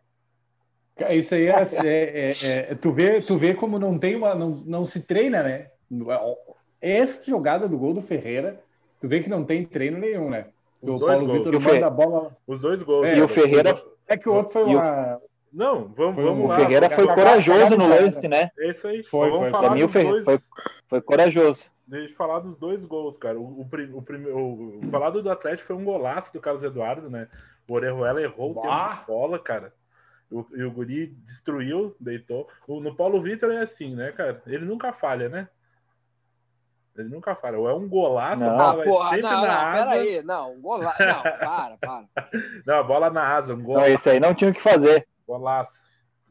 Isso aí é, é, é, é, tu vê, tu vê como não tem uma, não, não se treina, né? Essa jogada do gol do Ferreira, tu vê que não tem treino nenhum, né? Os o Paulo Vitor manda a bola. Os dois gols. É, e o Ferreira. É que o outro foi uma. Não, vamos, vamos o lá. O Ferreira foi corajoso no lance, né? É isso aí. Foi, foi. Mim, o Ferreira dois... foi, foi corajoso. Deixa eu falar dos dois gols, cara. O, o, o, primeiro, o, o falado do Atlético foi um golaço do Carlos Eduardo, né? O Orejuela errou o tempo de bola, cara. O, e o Guri destruiu, deitou. O, no Paulo Vitor é assim, né, cara? Ele nunca falha, né? Ele nunca falha. Ou é um golaço, não. a bola ah, porra, sempre não, na não, asa. Peraí, não, um golaço. Não, para, para. não, a bola na asa, um golaço. Não, esse aí não tinha o que fazer. Golaço.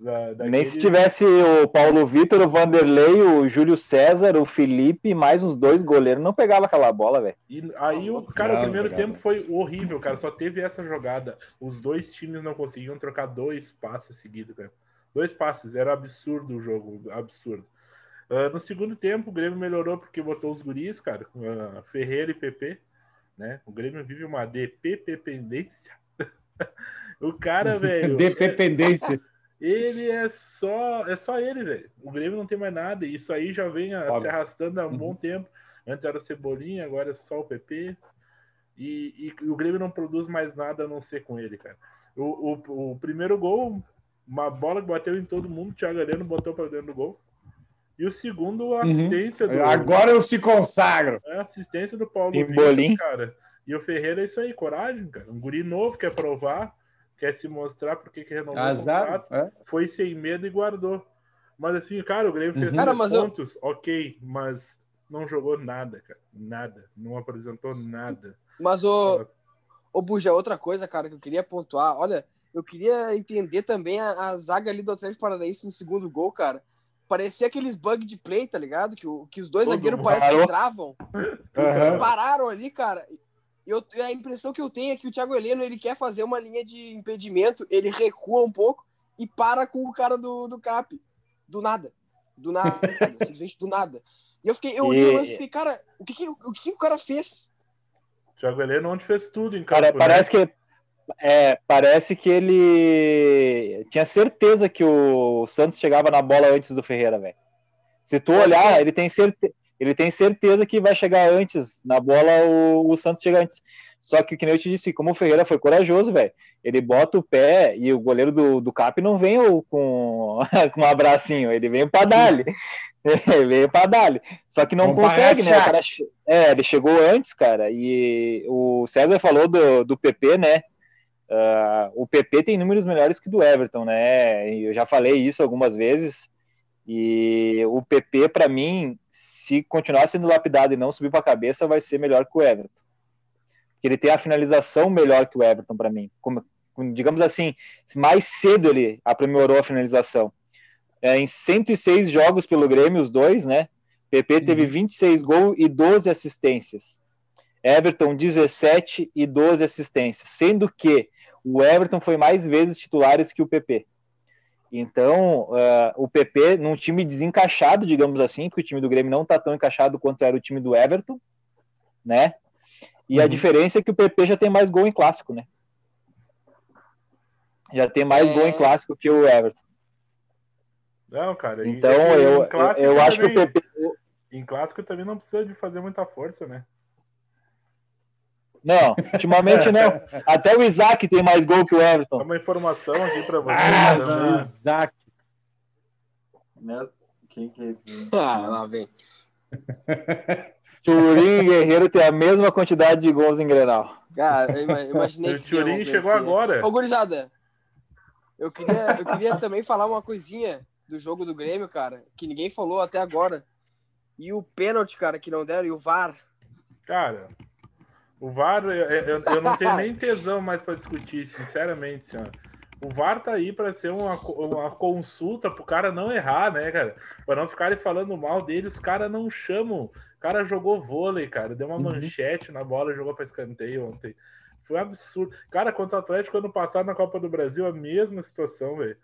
Da, Nem se tivesse o Paulo Vitor, o Vanderlei, o Júlio César, o Felipe, mais uns dois goleiros, não pegava aquela bola, velho. E aí, o cara, não, o primeiro cara. tempo foi horrível, cara. Só teve essa jogada. Os dois times não conseguiam trocar dois passes seguidos, cara. Dois passes, era absurdo o jogo, absurdo. Uh, no segundo tempo, o Grêmio melhorou porque botou os guris, cara, uh, Ferreira e PP, né? O Grêmio vive uma DPP-pendência. o cara, velho. DP-pendência. Ele é só. É só ele, velho. O Grêmio não tem mais nada. E isso aí já vem a, se arrastando há um uhum. bom tempo. Antes era Cebolinha, agora é só o PP. E, e, o Grêmio não produz mais nada a não ser com ele, cara. O, o, o primeiro gol, uma bola que bateu em todo mundo, o Thiago Heleno botou para dentro do gol. E o segundo, a uhum. assistência uhum. do. Agora eu se consagro. É a assistência do Paulo Vitor, cara. E o Ferreira é isso aí, coragem, cara. Um guri novo quer provar quer se mostrar porque que renovou Azar, o contrato, é? foi sem medo e guardou. Mas assim, cara, o Grêmio fez uhum. pontos, eu... ok, mas não jogou nada, cara. Nada. Não apresentou nada. Mas o. Ô, Buja, outra coisa, cara, que eu queria pontuar. Olha, eu queria entender também a, a zaga ali do Atlético Paranaense no segundo gol, cara. Parecia aqueles bugs de play, tá ligado? Que, o, que os dois zagueiros parecem que travam. Uhum. Eles pararam ali, cara eu, a impressão que eu tenho é que o Thiago Heleno ele quer fazer uma linha de impedimento, ele recua um pouco e para com o cara do, do Cap. Do nada. Do nada. simplesmente do nada. E eu fiquei, eu olhei e... o lance e fiquei, cara, o que, que, o que, que o cara fez? Thiago Heleno onde fez tudo em campo. Cara, parece né? que é, parece que ele tinha certeza que o Santos chegava na bola antes do Ferreira, velho. Se tu olhar, ele tem certeza ele tem certeza que vai chegar antes. Na bola, o, o Santos chega antes. Só que, que eu te disse, como o Ferreira foi corajoso, velho, ele bota o pé e o goleiro do, do Cap não vem com, com um abracinho, ele vem para dar ele veio para dar Só que não Vamos consegue, né? Cara, é, ele chegou antes, cara, e o César falou do, do PP, né? Uh, o PP tem números melhores que do Everton, né? Eu já falei isso algumas vezes. E o PP, para mim, se continuar sendo lapidado e não subir para a cabeça, vai ser melhor que o Everton que ele tem a finalização melhor que o Everton para mim. Como, digamos assim, mais cedo ele aprimorou a finalização. É, em 106 jogos pelo Grêmio, os dois, né? PP teve 26 uhum. gols e 12 assistências. Everton 17 e 12 assistências, sendo que o Everton foi mais vezes titulares que o PP. Então, uh, o PP, num time desencaixado, digamos assim, porque o time do Grêmio não está tão encaixado quanto era o time do Everton, né? E uhum. a diferença é que o PP já tem mais gol em clássico, né? Já tem mais é... gol em clássico que o Everton. Não, cara. Então, eu, eu, eu acho que o PP. Em clássico também não precisa de fazer muita força, né? Não, ultimamente não. Até o Isaac tem mais gol que o Everton. Uma informação aqui para você. Ah, o Isaac. Né? Quem que é esse? Ah, lá vem. Turim e Guerreiro tem a mesma quantidade de gols em Grenal. Cara, eu imaginei que. O Turim chegou agora. Ô, gurizada, eu queria, eu queria também falar uma coisinha do jogo do Grêmio, cara, que ninguém falou até agora. E o pênalti, cara, que não deram, e o VAR. Cara, o VAR, eu, eu, eu não tenho nem tesão mais para discutir, sinceramente. O VAR tá aí para ser uma, uma consulta pro cara não errar, né, cara? Para não ficarem falando mal dele, os caras não chamam cara jogou vôlei, cara. Deu uma uhum. manchete na bola, jogou para escanteio ontem. Foi um absurdo. Cara, contra o Atlético ano passado na Copa do Brasil, a mesma situação, velho.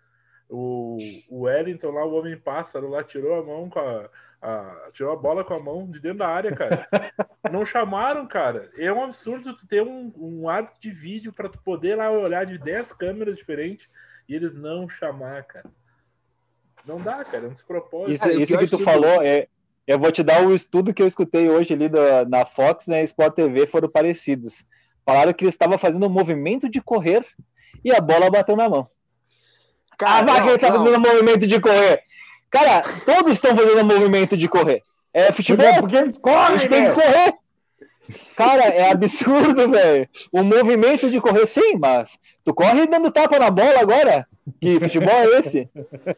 O, o Wellington lá, o homem pássaro lá, tirou a mão com a, a, tirou a bola com a mão de dentro da área, cara. Não chamaram, cara. É um absurdo tu ter um, um hábito de vídeo para tu poder lá olhar de 10 câmeras diferentes e eles não chamar, cara. Não dá, cara, não se propõe. Isso, isso que tu falou é, eu vou te dar o estudo que eu escutei hoje ali da, na Fox né, Sport TV, foram parecidos. Falaram que ele estava fazendo um movimento de correr e a bola bateu na mão. Cara, a zagueira estava fazendo um movimento de correr. Cara, todos estão fazendo um movimento de correr. É futebol. Porque eles correm, eles têm que correr. Cara, é absurdo, velho. O movimento de correr, sim, mas tu corre dando tapa na bola agora. Que futebol é esse?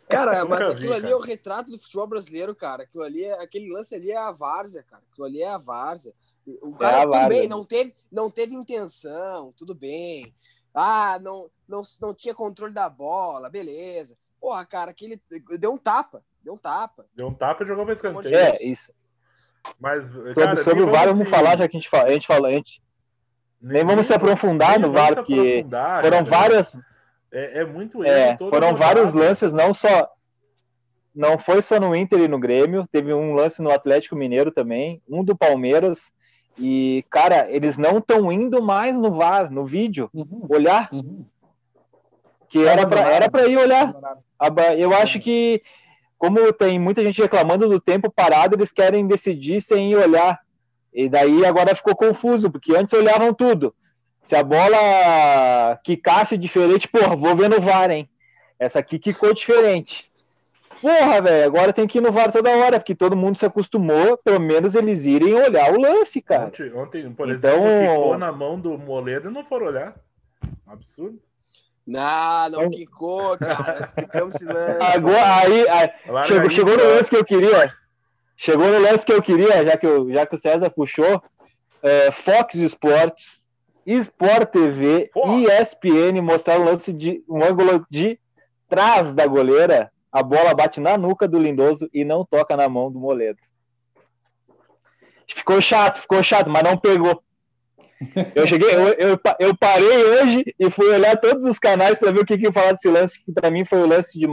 Cara, mas aquilo ali é o retrato do futebol brasileiro, cara. Aquilo ali é, aquele lance ali é a várzea, cara. Aquilo ali é a várzea. O cara, é bem, não teve, não teve intenção, tudo bem. Ah, não, não, não tinha controle da bola, beleza. Porra, cara, aquele deu um tapa, deu um tapa. Deu um tapa e jogou pra escanteio. É, isso. Mas, cara, sobre, o VAR, vamos falar, já que a gente fala, a gente fala, a gente... Nem, nem vamos se aprofundar no VAR, porque foram cara, várias. É, é muito é, Foram vários lances, não só. Não foi só no Inter e no Grêmio, teve um lance no Atlético Mineiro também, um do Palmeiras. E, cara, eles não estão indo mais no VAR, no vídeo, uhum. olhar. Uhum. Que era para era pra ir olhar. Eu acho que como tem muita gente reclamando do tempo parado, eles querem decidir sem ir olhar. E daí agora ficou confuso, porque antes olhavam tudo. Se a bola quicasse diferente, porra, vou ver no VAR, hein? Essa aqui quicou diferente. Porra, velho, agora tem que ir no VAR toda hora, porque todo mundo se acostumou, pelo menos eles irem olhar o lance, cara. Ontem, ontem por exemplo, então... quicou na mão do Moledo e não foram olhar. Absurdo. Não, não quicou, cara. Explicamos esse lance. Agora, aí, aí chegou, chegou no lance que eu queria. Chegou no lance que eu queria, já que, eu, já que o César puxou. É, Fox Sports, Sport TV e ESPN mostraram o lance de um ângulo de trás da goleira. A bola bate na nuca do Lindoso e não toca na mão do Moledo. Ficou chato, ficou chato, mas não pegou. Eu cheguei, eu, eu, eu, parei hoje e fui olhar todos os canais para ver o que, que eu falar desse lance, que para mim foi o lance de,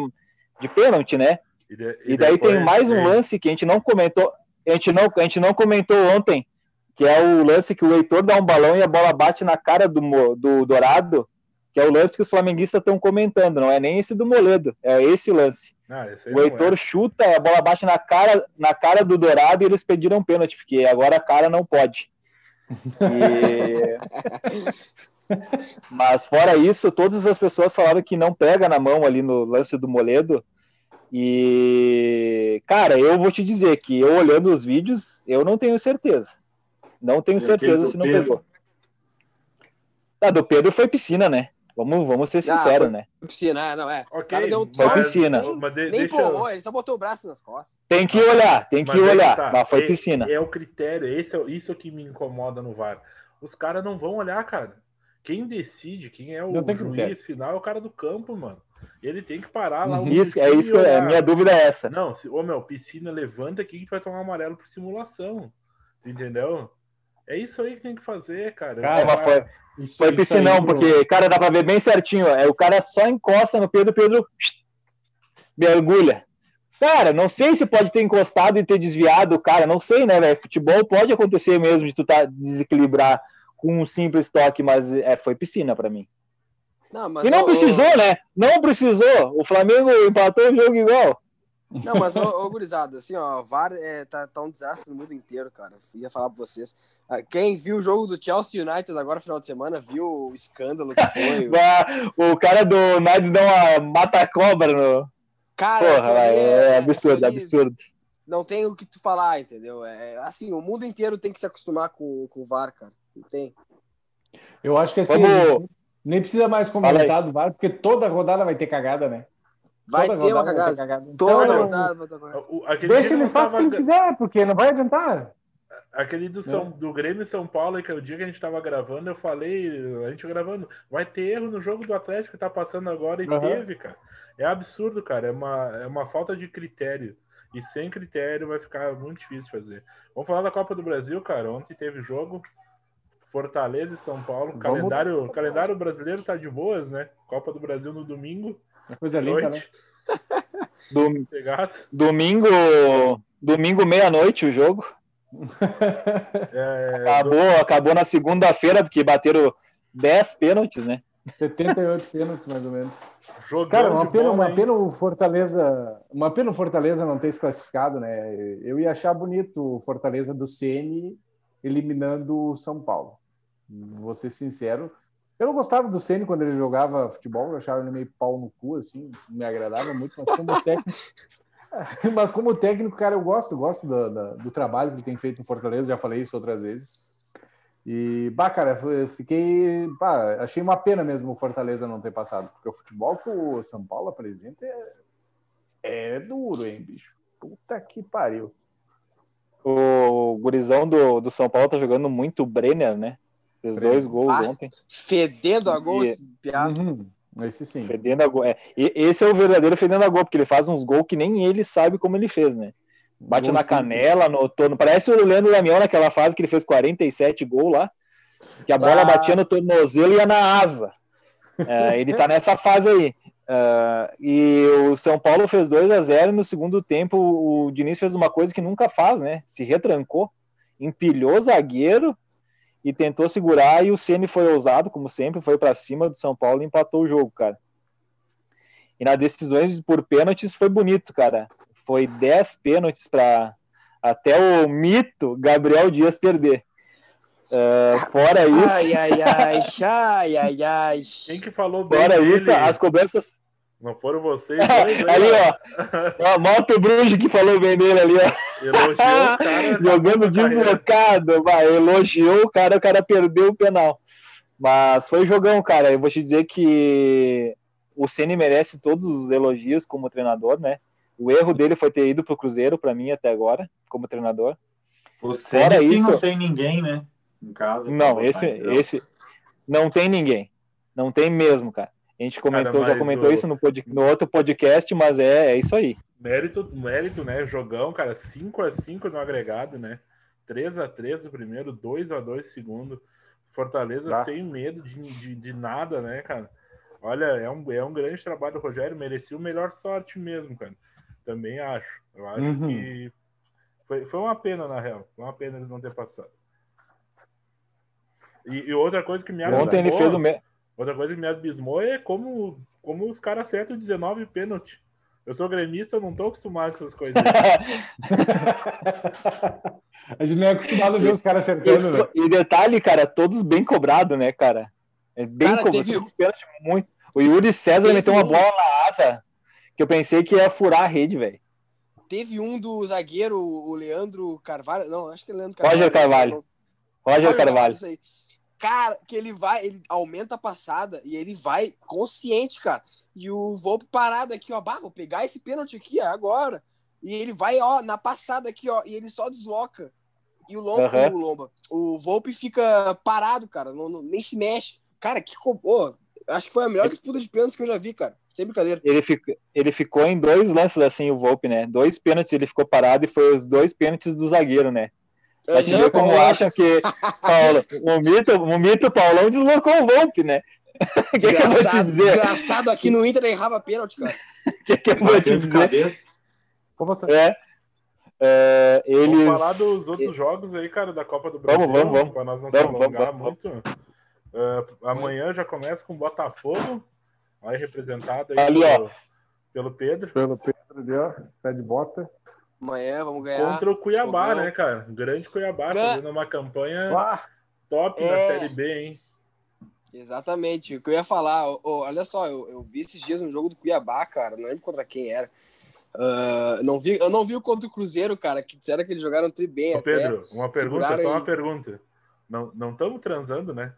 de pênalti, né? E, de, e, e daí depois, tem mais um lance que a gente não comentou, a gente não, a gente não comentou ontem, que é o lance que o Heitor dá um balão e a bola bate na cara do, do Dourado, que é o lance que os flamenguistas estão comentando, não é nem esse do Moledo, é esse lance. Ah, o Heitor é. chuta, a bola bate na cara, na cara do Dourado e eles pediram pênalti, porque agora a cara não pode. E... Mas fora isso, todas as pessoas falaram que não pega na mão ali no lance do Moledo. E, cara, eu vou te dizer que eu olhando os vídeos, eu não tenho certeza. Não tenho certeza se não Pedro. pegou. Ah, do Pedro foi piscina, né? Vamos, vamos ser sinceros, ah, né? Piscina, não é. Okay, cara deu foi piscina. Nem, mas de, nem empurrou, ele só botou o braço nas costas. Tem que olhar, tem que mas olhar. Tá. Mas foi é, piscina. É o critério, esse é, isso que me incomoda no VAR. Os caras não vão olhar, cara. Quem decide, quem é o juiz final é o cara do campo, mano. Ele tem que parar lá. Isso, é isso que é, a minha dúvida é essa. Não, se, ô meu, piscina levanta aqui que a gente vai tomar amarelo por simulação. Entendeu? É isso aí que tem que fazer, cara. Cara, mas foi, isso, foi piscinão, aí, porque, cara, dá pra ver bem certinho. É, o cara só encosta no Pedro, Pedro mergulha. Cara, não sei se pode ter encostado e ter desviado o cara, não sei, né, velho? Futebol pode acontecer mesmo de tu tá desequilibrar com um simples toque, mas é, foi piscina para mim. Não, e não precisou, né? Não precisou. O Flamengo empatou o jogo igual. Não, mas, ô, ô gurizada, assim, ó, VAR é, tá, tá um desastre no mundo inteiro, cara. Ia falar pra vocês. Ah, quem viu o jogo do Chelsea United agora, final de semana, viu o escândalo que foi. o cara do United deu uma mata-cobra no. Cara, Porra, é, é, absurdo, absurdo. Não tem o que tu falar, entendeu? É, assim, o mundo inteiro tem que se acostumar com, com o VAR, cara. Não tem. Eu acho que assim, Vamos... nem precisa mais comentar do VAR, porque toda rodada vai ter cagada, né? Vai ter uma cagada. Ter cagada. Toda então, rodada vai ter cagada. Deixa eles façam o que eles quiserem, porque não vai adiantar. Aquele do, São, é. do Grêmio São Paulo, que é o dia que a gente tava gravando, eu falei, a gente gravando, vai ter erro no jogo do Atlético que tá passando agora e uhum. teve, cara. É absurdo, cara. É uma, é uma falta de critério. E sem critério vai ficar muito difícil fazer. Vamos falar da Copa do Brasil, cara. Ontem teve jogo. Fortaleza e São Paulo. Vamos... Calendário, calendário brasileiro tá de boas, né? Copa do Brasil no domingo. Coisa linda, né? Dom... Domingo, domingo meia-noite o jogo. É, acabou, do... acabou na segunda-feira, porque bateram 10 pênaltis, né? 78 pênaltis, mais ou menos. Jogando Cara, uma pena, uma pena o Fortaleza. Uma pena o Fortaleza não ter se classificado, né? Eu ia achar bonito o Fortaleza do Ceni eliminando o São Paulo. Vou ser sincero, eu não gostava do Ceni quando ele jogava futebol, eu achava ele meio pau no cu, assim, me agradava muito, mas como técnico. mas como técnico, cara, eu gosto, gosto do, do, do trabalho que ele tem feito em Fortaleza, já falei isso outras vezes. E, bah, cara, fiquei. Bah, achei uma pena mesmo o Fortaleza não ter passado, porque o futebol que o São Paulo apresenta é, é duro, hein, bicho? Puta que pariu. O gurizão do, do São Paulo tá jogando muito Brenner, né? Fez dois gols ah, ontem. Fedendo a gol, e... uhum. Esse sim. Fedendo a gol. É, esse é o verdadeiro fedendo a gol, porque ele faz uns gols que nem ele sabe como ele fez, né? Bate na canela, no torno. Parece o Leandro Damião naquela fase que ele fez 47 gols lá. Que a bola ah. batia no tornozelo e ia na asa. É, ele tá nessa fase aí. Uh, e o São Paulo fez 2 a 0 no segundo tempo o Diniz fez uma coisa que nunca faz, né? Se retrancou, empilhou zagueiro e tentou segurar e o Ceni foi ousado, como sempre, foi para cima do São Paulo e empatou o jogo, cara. E nas decisões por pênaltis foi bonito, cara. Foi 10 pênaltis para até o mito Gabriel Dias perder. Uh, fora isso. Ai, ai, ai, ai, ai, ai. Quem que falou bem Fora dele? isso, as cobranças. Não foram vocês. ali, ó. ó Moto Bruxo que falou bem dele ali, ó. Elogiou o cara. Tá Jogando deslocado, vai. Elogiou o cara, o cara perdeu o penal. Mas foi jogão, cara. Eu vou te dizer que o Ceni merece todos os elogios como treinador, né? O erro dele foi ter ido pro Cruzeiro, para mim, até agora, como treinador. O Ceni isso, não tem ninguém, né? Em casa. Não, esse, esse não tem ninguém. Não tem mesmo, cara. A gente comentou, cara, já comentou o... isso no, pod, no, outro podcast, mas é, é isso aí. Mérito, mérito, né? Jogão, cara, 5 a 5 no agregado, né? 3 a 3 no primeiro, 2 a 2 no segundo. Fortaleza tá. sem medo de, de, de, nada, né, cara? Olha, é um, é um grande trabalho do Rogério, merecia o melhor sorte mesmo, cara. Também acho. Eu acho uhum. que foi, foi uma pena, na real. Foi uma pena eles não ter passado. E, e outra coisa que me Ontem ele fez o. Me... Outra coisa que me abismou é como, como os caras acertam 19 pênalti. Eu sou gremista, eu não tô acostumado com essas coisas. a gente não é acostumado a ver os caras acertando, né? E detalhe, cara, todos bem cobrados, né, cara? É bem Cara, cobrado. teve- muito. O Yuri César Teve meteu uma um- bola na asa que eu pensei que ia furar a rede, velho. Teve um do zagueiro, o Leandro Carvalho. Não, acho que é Leandro Carvalho. Roger Carvalho. Roger Carvalho. aí. Cara, que ele vai, ele aumenta a passada e ele vai consciente, cara. E o Volpe parado aqui, ó, bah, vou pegar esse pênalti aqui ó, agora. E ele vai, ó, na passada aqui, ó, e ele só desloca. E o Lomba, Aham. o Lomba, o Volpe fica parado, cara, não- não- nem se mexe. Cara, que ô, acho que foi a melhor disputa de pênaltis que eu já vi, cara. Sem brincadeira. Ele, fico- ele ficou em dois lances assim, o Volpe, né? Dois pênaltis ele ficou parado e foi os dois pênaltis do zagueiro, né? Te Aham, ver como acham que Paulo, o, mito, o mito Paulão deslocou o Volpe, né? O que, que te Desgraçado, dizer? desgraçado aqui no Inter errava pênalti, cara. O que, que eu vou te Bateu de dizer? cabeça. Como você... É, é, Vamos eles. falar dos outros jogos aí, cara, da Copa do Brasil. Vamos, vamos, vamos. Pra nós não Vamos, se vamos, alongar vamos, muito. Ah, amanhã já começa com o Botafogo, aí representado aí Ali, pelo, pelo Pedro. Pelo Pedro ali, ó, pé de bota. Amanhã vamos ganhar. Contra o Cuiabá, Fogão. né, cara? O grande Cuiabá, Gan- fazendo uma campanha Ah, top na É. Série B, hein? Exatamente. O que eu ia falar, ô, olha só, eu, eu vi esses dias um jogo do Cuiabá, cara, não lembro contra quem era. Ah, não vi, eu não vi o contra o Cruzeiro, cara, que disseram que eles jogaram tri bem Ô, até. Pedro, uma pergunta, seguraram só uma aí. pergunta. Não não estamos transando, né?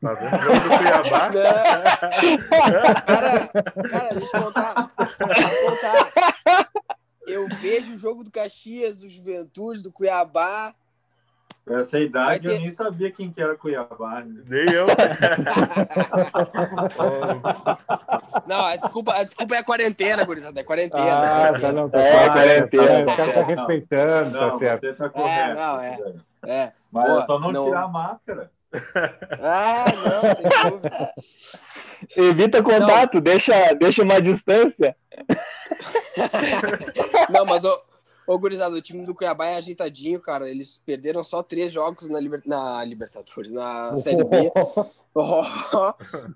Tá vendo o jogo do Cuiabá? Cara, cara, deixa eu contar. Deixa eu contar. Eu vejo o jogo do Caxias, do Juventude, do Cuiabá. Essa idade ter- eu nem sabia quem que era Cuiabá. né? Nem eu. Não, a desculpa, a desculpa é a quarentena, gurizada. É quarentena. ah, tá, não, tá É, certo. quarentena. O cara tá Não. respeitando, tá certo. tá correto. não, é. É. Mas Pô, é só não, não- tirar a máscara. Ah, não, sem dúvida. Evita contato, deixa, deixa uma distância. Não, mas, ô, ô gurizada, o time do Cuiabá é ajeitadinho, cara. Eles perderam só três jogos na, Liber- na Libertadores, na Série B.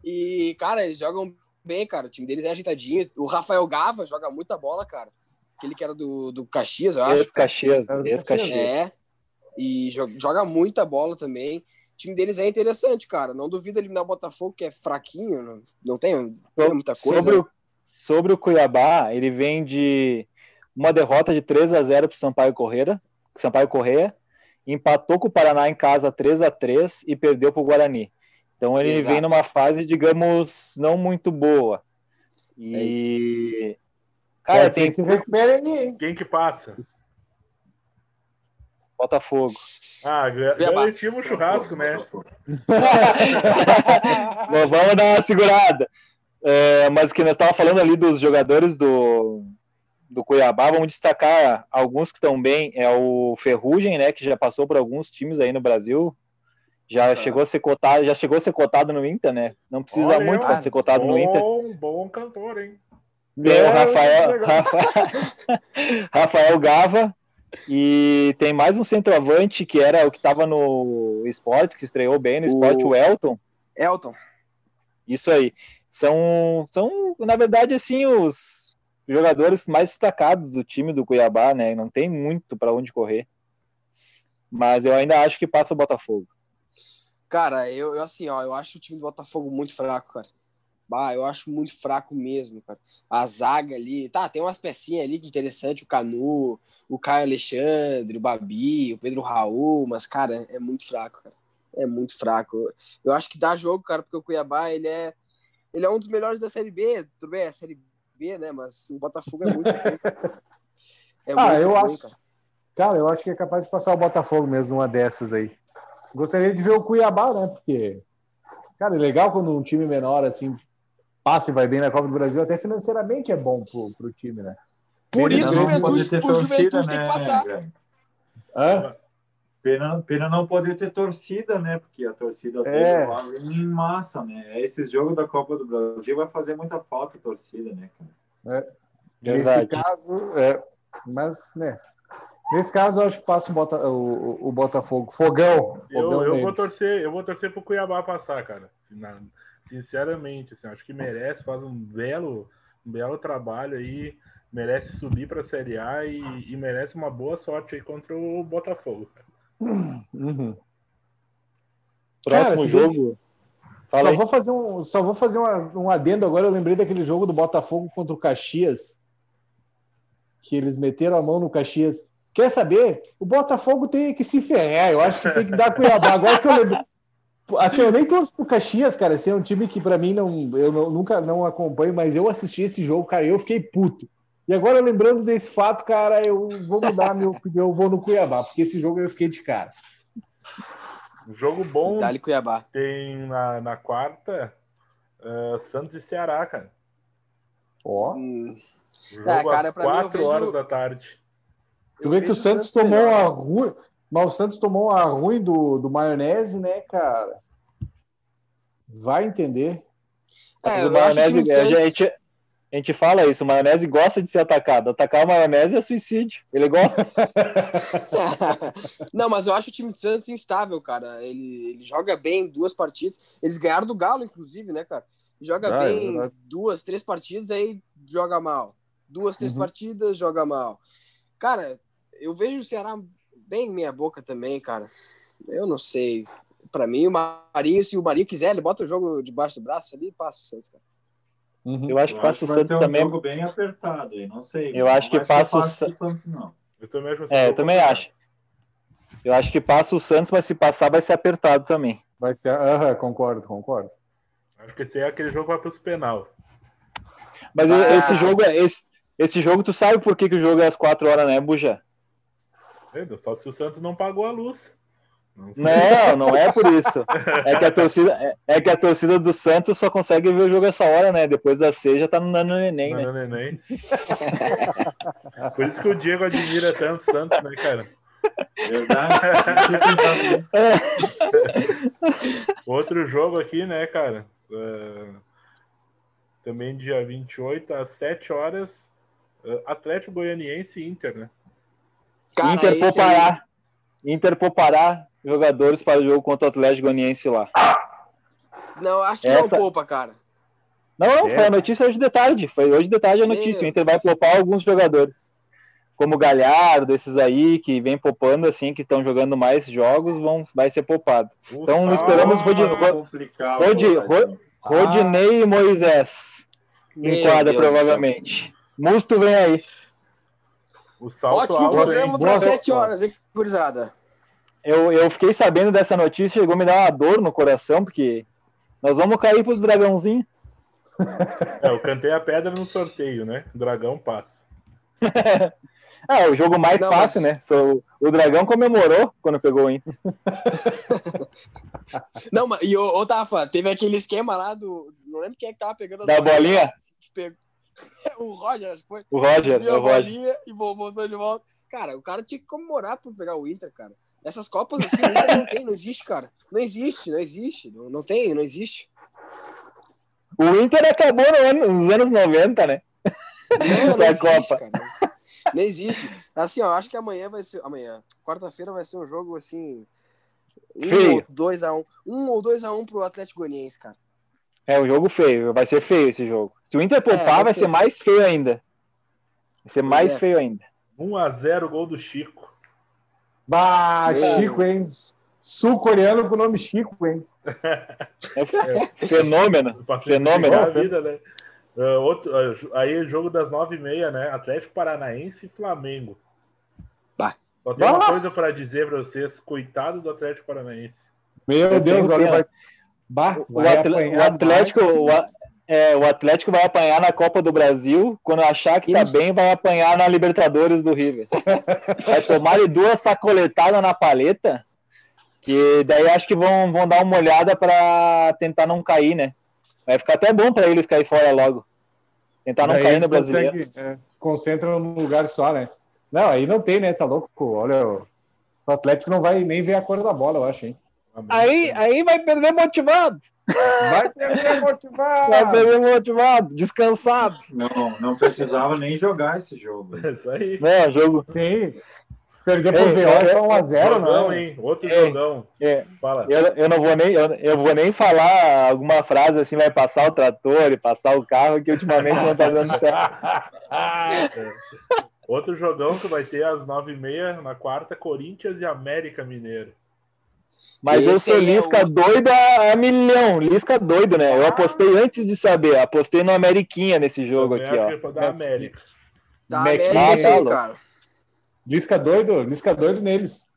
e, cara, eles jogam bem, cara. O time deles é ajeitadinho. O Rafael Gava joga muita bola, cara. Aquele que era do, do Caxias, eu acho. Esse Caxias, É, esse Caxias. É. E jo- joga muita bola também. O time deles é interessante, cara. Não duvido eliminar o Botafogo, que é fraquinho. Não, não tem, não tem muita coisa. Sobre o, sobre o Cuiabá, ele vem de uma derrota de 3 a 0 para o Sampaio Correia, Sampaio Correia, empatou com o Paraná em casa 3 a 3 e perdeu para o Guarani. Então ele Exato. vem numa fase, digamos, não muito boa. É E cara, Pode ser tem que se recupere aí, hein? Quem que passa? Botafogo. Ah, garantimos um churrasco, né? Bom, vamos dar uma segurada. É, mas que nós estávamos falando ali dos jogadores do, do Cuiabá, vamos destacar alguns que estão bem. É o Ferrugem, né? Que já passou por alguns times aí no Brasil. Já Tá. chegou a ser cotado, já chegou a ser cotado no Inter, né? Não precisa Olha, muito para ser cotado no Inter. Bom, bom cantor, hein? Tem É, o Rafael. Rafael, Rafael Gava e tem mais um centroavante que era o que estava no esporte, que estreou bem no esporte, O- o Elton. Elton. Isso aí. São, são, na verdade, assim, os jogadores mais destacados do time do Cuiabá, né? Não tem muito para onde correr. Mas eu ainda acho que passa o Botafogo. Cara, eu, eu assim, ó, eu acho o time do Botafogo muito fraco, cara. Bah, eu acho muito fraco mesmo, cara. A zaga ali, tá, tem umas pecinhas ali que interessante, o Canu, o Caio Alexandre, o Babi, o Pedro Raul, mas, cara, é muito fraco, cara. É muito fraco. Eu acho que dá jogo, cara, porque o Cuiabá, ele é, ele é um dos melhores da Série B, tudo bem, é a Série B, né, mas o Botafogo é muito. É Ah, muito eu acho- cara. Cara, eu acho que é capaz de passar o Botafogo mesmo, uma dessas aí. Gostaria de ver o Cuiabá, né? Porque, cara, é legal quando um time menor, assim, passa e vai bem na Copa do Brasil, até financeiramente é bom pro, pro time, né? Por Pena isso o Juventude, o Juventude tem né, que passar. velho? Hã? Pena, pena não poder ter torcida, né? Porque a torcida É. lá vem em massa, né? Esses jogos da Copa do Brasil vai fazer muita falta a torcida, né, cara? Nesse Verdade. caso, é. Mas, né? Nesse caso, eu acho que passa o, Bota, o, o- Botafogo. Fogão. Eu, Fogão eu vou torcer, eu vou torcer pro Cuiabá passar, cara. Sinceramente, assim, acho que merece, faz um belo, um belo trabalho aí, merece subir para a Série A e, e, merece uma boa sorte aí contra o Botafogo. Uhum. Próximo Cara, jogo. Só vou, fazer um, só vou fazer um, um adendo agora. Eu lembrei daquele jogo do Botafogo contra o Caxias, que eles meteram a mão no Caxias. Quer saber? O Botafogo tem que se ferrar. Eu acho que tem que dar Cuiabá. Agora que eu lembro. Assim, eu nem torço pro Caxias, cara. Esse é um time que, para mim, não, eu não, nunca não acompanho, mas eu assisti esse jogo, cara, e eu fiquei puto. E agora, lembrando desse fato, cara, eu vou mudar meu opinião, eu vou no Cuiabá, porque esse jogo eu fiquei de cara. Um jogo bom. Dali Cuiabá. Tem na, na quarta uh, Santos e Ceará, cara. Ó. Hum. Jogo é, cara, às 4 vejo... horas da tarde. Tu vê que o Santos, Santos tomou a ruim. Mas o Santos tomou a ruim do, do maionese, né, cara? Vai entender. É, o maionese, Santos... a, gente, a gente fala isso, o maionese gosta de ser atacado. Atacar o maionese é suicídio. Ele gosta. Não, mas eu acho o time do Santos instável, cara. Ele, ele joga bem duas partidas. Eles ganharam do Galo, inclusive, né, cara? Joga ah, é bem é duas, três partidas, aí joga mal. Duas, três uhum. partidas, joga mal. Cara, eu vejo o Ceará bem meia boca também, cara. Eu não sei. Para mim, o Marinho, se o Marinho quiser, ele bota o jogo debaixo do braço ali e passa o Santos, cara. Uhum. Eu acho que passa o Santos um também. jogo bem apertado, aí, não sei. Eu acho que passa o Santos. Não. Eu também acho, é, eu também acho. Eu acho que passa o Santos, mas se passar vai ser apertado também. Vai ser, uh, concordo, concordo. Acho que esse é aquele jogo vai para os penal. Mas ah. esse jogo é esse, esse jogo, tu sabe por que, que o jogo é às 4 horas, né, Buja? Só se o Santos não pagou a luz. Não, não, não, é por isso. É que, a torcida, é, é, que a torcida do Santos só consegue ver o jogo essa hora, né? Depois da C já tá no Nano Neném, né? Nano Neném. por isso que o Diego admira tanto o Santos, né, cara? Verdade. Outro jogo aqui, né, cara? Uh, também dia 28, às 7 horas, uh, Atlético Goianiense e Inter, né? Cara, Inter poupará. Inter poupará jogadores para o jogo contra o Atlético Goianiense lá. Não, acho que Essa... não poupa, cara. Não, não, é. foi a notícia hoje de tarde. Foi hoje de tarde a notícia. Meu o Inter vai poupar alguns jogadores. Como o Galhardo, esses aí que vem poupando, assim, que estão jogando mais jogos, vão, vai ser poupado. O então esperamos Rod... Rod... Rod... Rodinei ah. e Moisés. Em quadra, provavelmente. Musto vem aí. O salto Ótimo programa para 7 horas, hein, gurizada? Eu, eu fiquei sabendo dessa notícia, chegou a me dar uma dor no coração, porque nós vamos cair pro dragãozinho. É, eu cantei a pedra no sorteio, né? O dragão passa. ah, o jogo mais Não, fácil, mas... né? So, o dragão comemorou quando pegou o Inter. Não, mas e o Tafa, teve aquele esquema lá do. Não lembro quem é que tava pegando as Da bolinha? Pegou... o Roger, acho que foi. O Roger, é o Roger. E voltou de volta. Cara, o cara tinha que comemorar por pegar o Inter, cara. Essas Copas assim, não tem, não existe, cara. Não existe, não existe. Não, não tem, não existe. O Inter acabou no nos anos 90, né? Não, não existe, Copa. cara. Não existe. Assim, ó, acho que amanhã vai ser. Amanhã, quarta-feira vai ser um jogo assim. Um ou dois a um. Um ou dois a um pro Atlético Goianiense, cara. É um jogo feio, vai ser feio esse jogo. Se o Inter poupar, é, vai, vai ser... ser... mais feio ainda. Vai ser mais é. feio ainda. 1x0 gol do Chico. Bah, Meu Chico, hein? Sul-coreano com o nome Chico, hein? É, fenômeno. Fenômeno. A vida, né? Uh, outro, uh, aí, jogo das 9h30, né? Atlético Paranaense e Flamengo. Bah. Só tem bah. uma coisa para dizer para vocês: coitado do Atlético Paranaense. Meu Deus, olha, vai Bah, o, o, Atlético, o, é, o Atlético vai apanhar na Copa do Brasil. Quando achar que tá bem, vai apanhar na Libertadores do River. vai tomar duas sacoletadas na paleta. Que daí acho que vão, vão dar uma olhada para tentar não cair, né? Vai ficar até bom para eles cair fora logo. Tentar não daí cair no brasileiro. É, concentram num lugar só, né? Não, aí não tem, né? Tá louco. Olha, o Atlético não vai nem ver a cor da bola, eu acho, hein? Aí, aí vai perder motivado. Vai perder motivado. Vai perder motivado, descansado. Não, não precisava nem jogar esse jogo. Isso aí. É, jogo. Sim. Perder pro VO é- é só 1x0, jogão, não é? hein? Outro Ei. jogão. É, Fala. eu, eu não vou nem eu, eu vou nem falar alguma frase assim, vai passar o trator e passar o carro, que ultimamente não tá dando certo. Outro jogão que vai ter às 9h30 na quarta, Corinthians e América Mineiro. Mas eu Esse sou aí é Lisca o- doido a, a milhão, Lisca doido, né? Eu apostei antes de saber, apostei no Ameriquinha nesse jogo Também aqui, ó. é pra dar América. Da Mac- América Ah, tá louco. cara. Lisca doido, Lisca doido neles.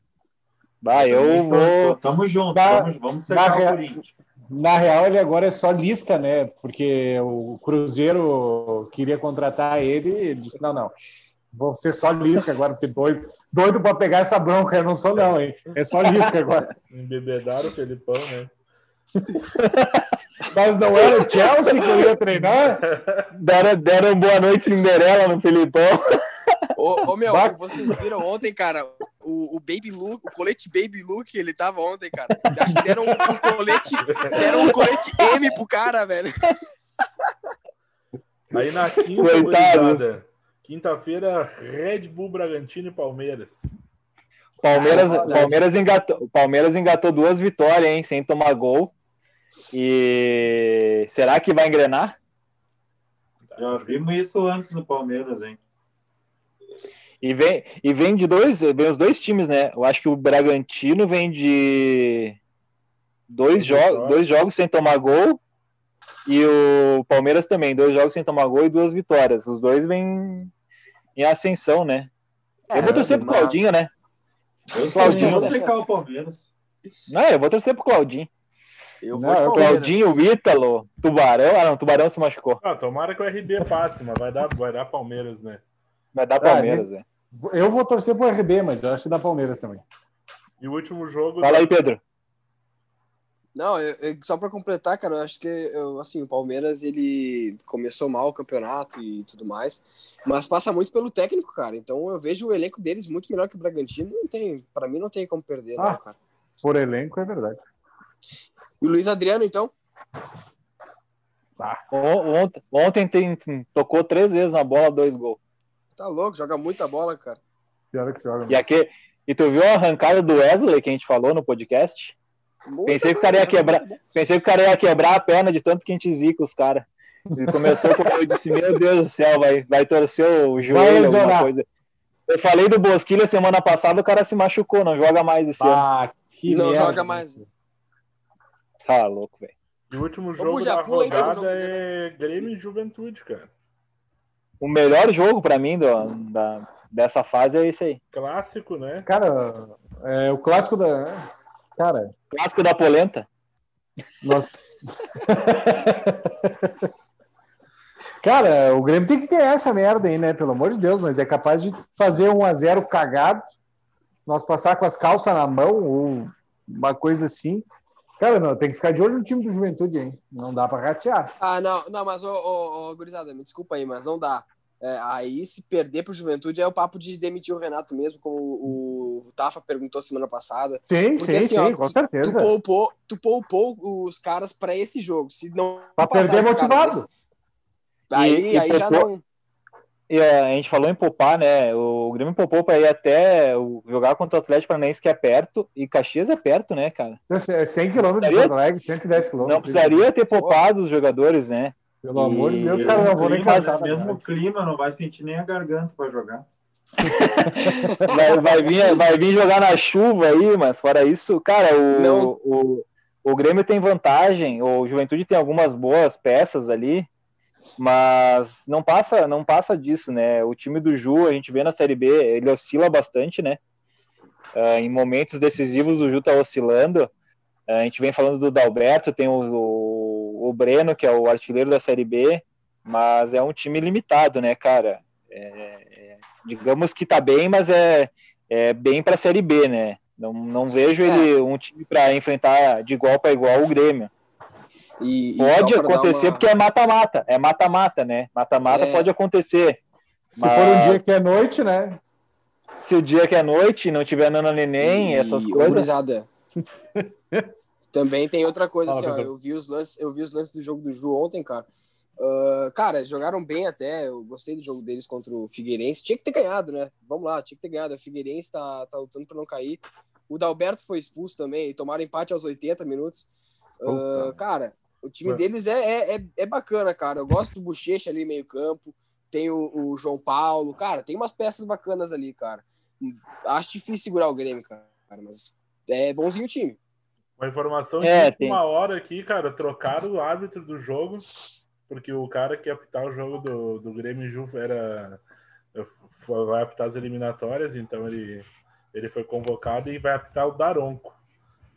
Vai, eu vou. Tamo junto, Da- vamos da secar o rea- Corinthians. Na real, ele agora é só Lisca, né? Porque o Cruzeiro queria contratar ele e disse: não, não. Vou ser só Lisca agora, porque doido, doido pra pegar essa bronca. Eu não sou, não, hein? É só Lisca agora. Embebedaram o Felipão, né? Mas não era o Chelsea que eu ia treinar? Deram, deram boa noite Cinderela no Filipão. Ô, ô, meu, Vai. vocês viram ontem, cara, o, o Baby Luke, o colete Baby Luke, ele tava ontem, cara. Acho que deram um, um colete, deram um colete M pro cara, velho. Aí na quinta, Coitado. gurizada, quinta-feira, Red Bull Bragantino e Palmeiras. Palmeiras, Ah. Palmeiras, engatou, Palmeiras engatou duas vitórias, hein, sem tomar gol. E será que vai engrenar? Já vimos isso antes no Palmeiras, hein? E vem, e vem de dois, vem os dois times, né? Eu acho que o Bragantino vem de dois, jo dois jogos sem tomar gol. E o Palmeiras também, dois jogos sem tomar gol e duas vitórias. Os dois vêm em ascensão, né? eu vou torcer pro Claudinho, né? Eu Claudinho. vou secar o Palmeiras. Não, eu vou torcer pro Claudinho. Eu Não, vou eu- Palmeiras. Claudinho, o Ítalo, Tubarão. Ah, não, Tubarão se machucou. Ah, tomara que o RB passe, mas vai dar, vai dar Palmeiras, né? Vai dar Palmeiras, né? Eu vou torcer pro RB, mas eu acho que dá Palmeiras também. E o último jogo. Fala aí, Pedro. Não, eu- eu- só pra completar, cara, eu acho que eu, assim, o Palmeiras ele começou mal o campeonato e tudo mais, mas passa muito pelo técnico, cara. Então eu vejo o elenco deles muito melhor que o Bragantino. Não tem, para mim não tem como perder, Ah. não, cara. Por elenco, é verdade. E o Luiz Adriano, então? On- Ontem, ontem tem- tocou três vezes na bola, dois gols. Tá louco, joga muita bola, cara. Pior que joga. E, aqui, e tu viu a arrancada do Wesley que a gente falou no podcast? Pensei que o cara ia quebrar. Pensei que o cara ia quebrar a perna de tanto que a gente zica os caras. Ele começou com. Eu disse, meu Deus do céu, vai, vai torcer o joelho, alguma coisa. Eu falei do Bosquilha semana passada, o cara se machucou, não joga mais esse ano. Ah, que Não merda. joga mais. Tá louco, velho. E o último jogo já, da pula rodada jogo é Grêmio e Juventude, cara. O melhor jogo pra mim do- da, dessa fase é esse aí. Clássico, né? Cara, é o clássico da. Cara, Clássico da polenta. nós. Cara, o Grêmio tem que ganhar essa merda aí, né? Pelo amor de Deus, mas é capaz de fazer um a 0 cagado, nós passar com as calças na mão ou uma coisa assim. Cara, não, tem que ficar de olho no time do Juventude, hein? Não dá pra ratear. Ah, não, não, mas, ô, ô, ô, gurizada, me desculpa aí, mas não dá. É, aí, se perder pro Juventude, é o papo de demitir o Renato mesmo, como o, o Tafa perguntou semana passada. Sim, Porque, sim, assim, sim, ó, com Tu certeza. poupou, tu poupou os caras pra esse jogo. Se não Pra perder caras motivado. nesse- Aí, E- e aí já poupou- não. E a gente falou em poupar, né? O Grêmio poupou pra ir até jogar contra o Atlético Paranaense, que é perto, e Caxias é perto, né, cara? É 100 quilômetros de Porto Alegre, 110 quilômetros. Não precisaria ter poupado os jogadores, né? Pelo amor de Deus, E- cara, não vou nem clima, cansar. mesmo clima, não vai sentir nem a garganta para jogar. Vai, vai vir, vai vir jogar na chuva aí, mas fora isso, cara, o, Não. o, o Grêmio tem vantagem, o Juventude tem algumas boas peças ali, mas não passa, não passa disso, né? O time do Ju, a gente vê na Série B, ele oscila bastante, né? Ah, em momentos decisivos o Ju tá oscilando. Ah, a gente vem falando do Dalberto, tem o, o, o Breno, que é o artilheiro da Série B, mas é um time limitado, né, cara? É, digamos que tá bem, mas é, é bem para a Série B, né? Não, não vejo ele um time para enfrentar de igual para igual o Grêmio. E, e Pode dar acontecer uma- porque é mata-mata, é mata-mata, né? Mata-mata É. pode acontecer. Se for um Mas- dia que é noite, né? Se o dia que é noite não tiver nana neném, E, essas coisas. gurizada, Também tem outra coisa Fala, assim, ó, eu vi os lances, eu vi os lances do jogo do Ju ontem, cara. Uh, cara, jogaram bem até. Eu gostei do jogo deles contra o Figueirense. Tinha que ter ganhado, né? Vamos lá, tinha que ter ganhado. O Figueirense tá, tá lutando para não cair. O Dalberto foi expulso também e tomaram empate aos 80 minutos. Uh, cara, o time deles é, é, é, é, bacana, cara. Eu gosto do Bochecha ali, meio campo. Tem o, o, João Paulo. Cara, tem umas peças bacanas ali, cara. Acho difícil segurar o Grêmio, cara. Mas é bonzinho o time. Uma informação de é, uma hora aqui, cara. Trocaram o árbitro do jogo porque o cara que ia apitar o jogo do, do Grêmio Ju era vai apitar as eliminatórias, então ele, ele foi convocado e vai apitar o Daronco.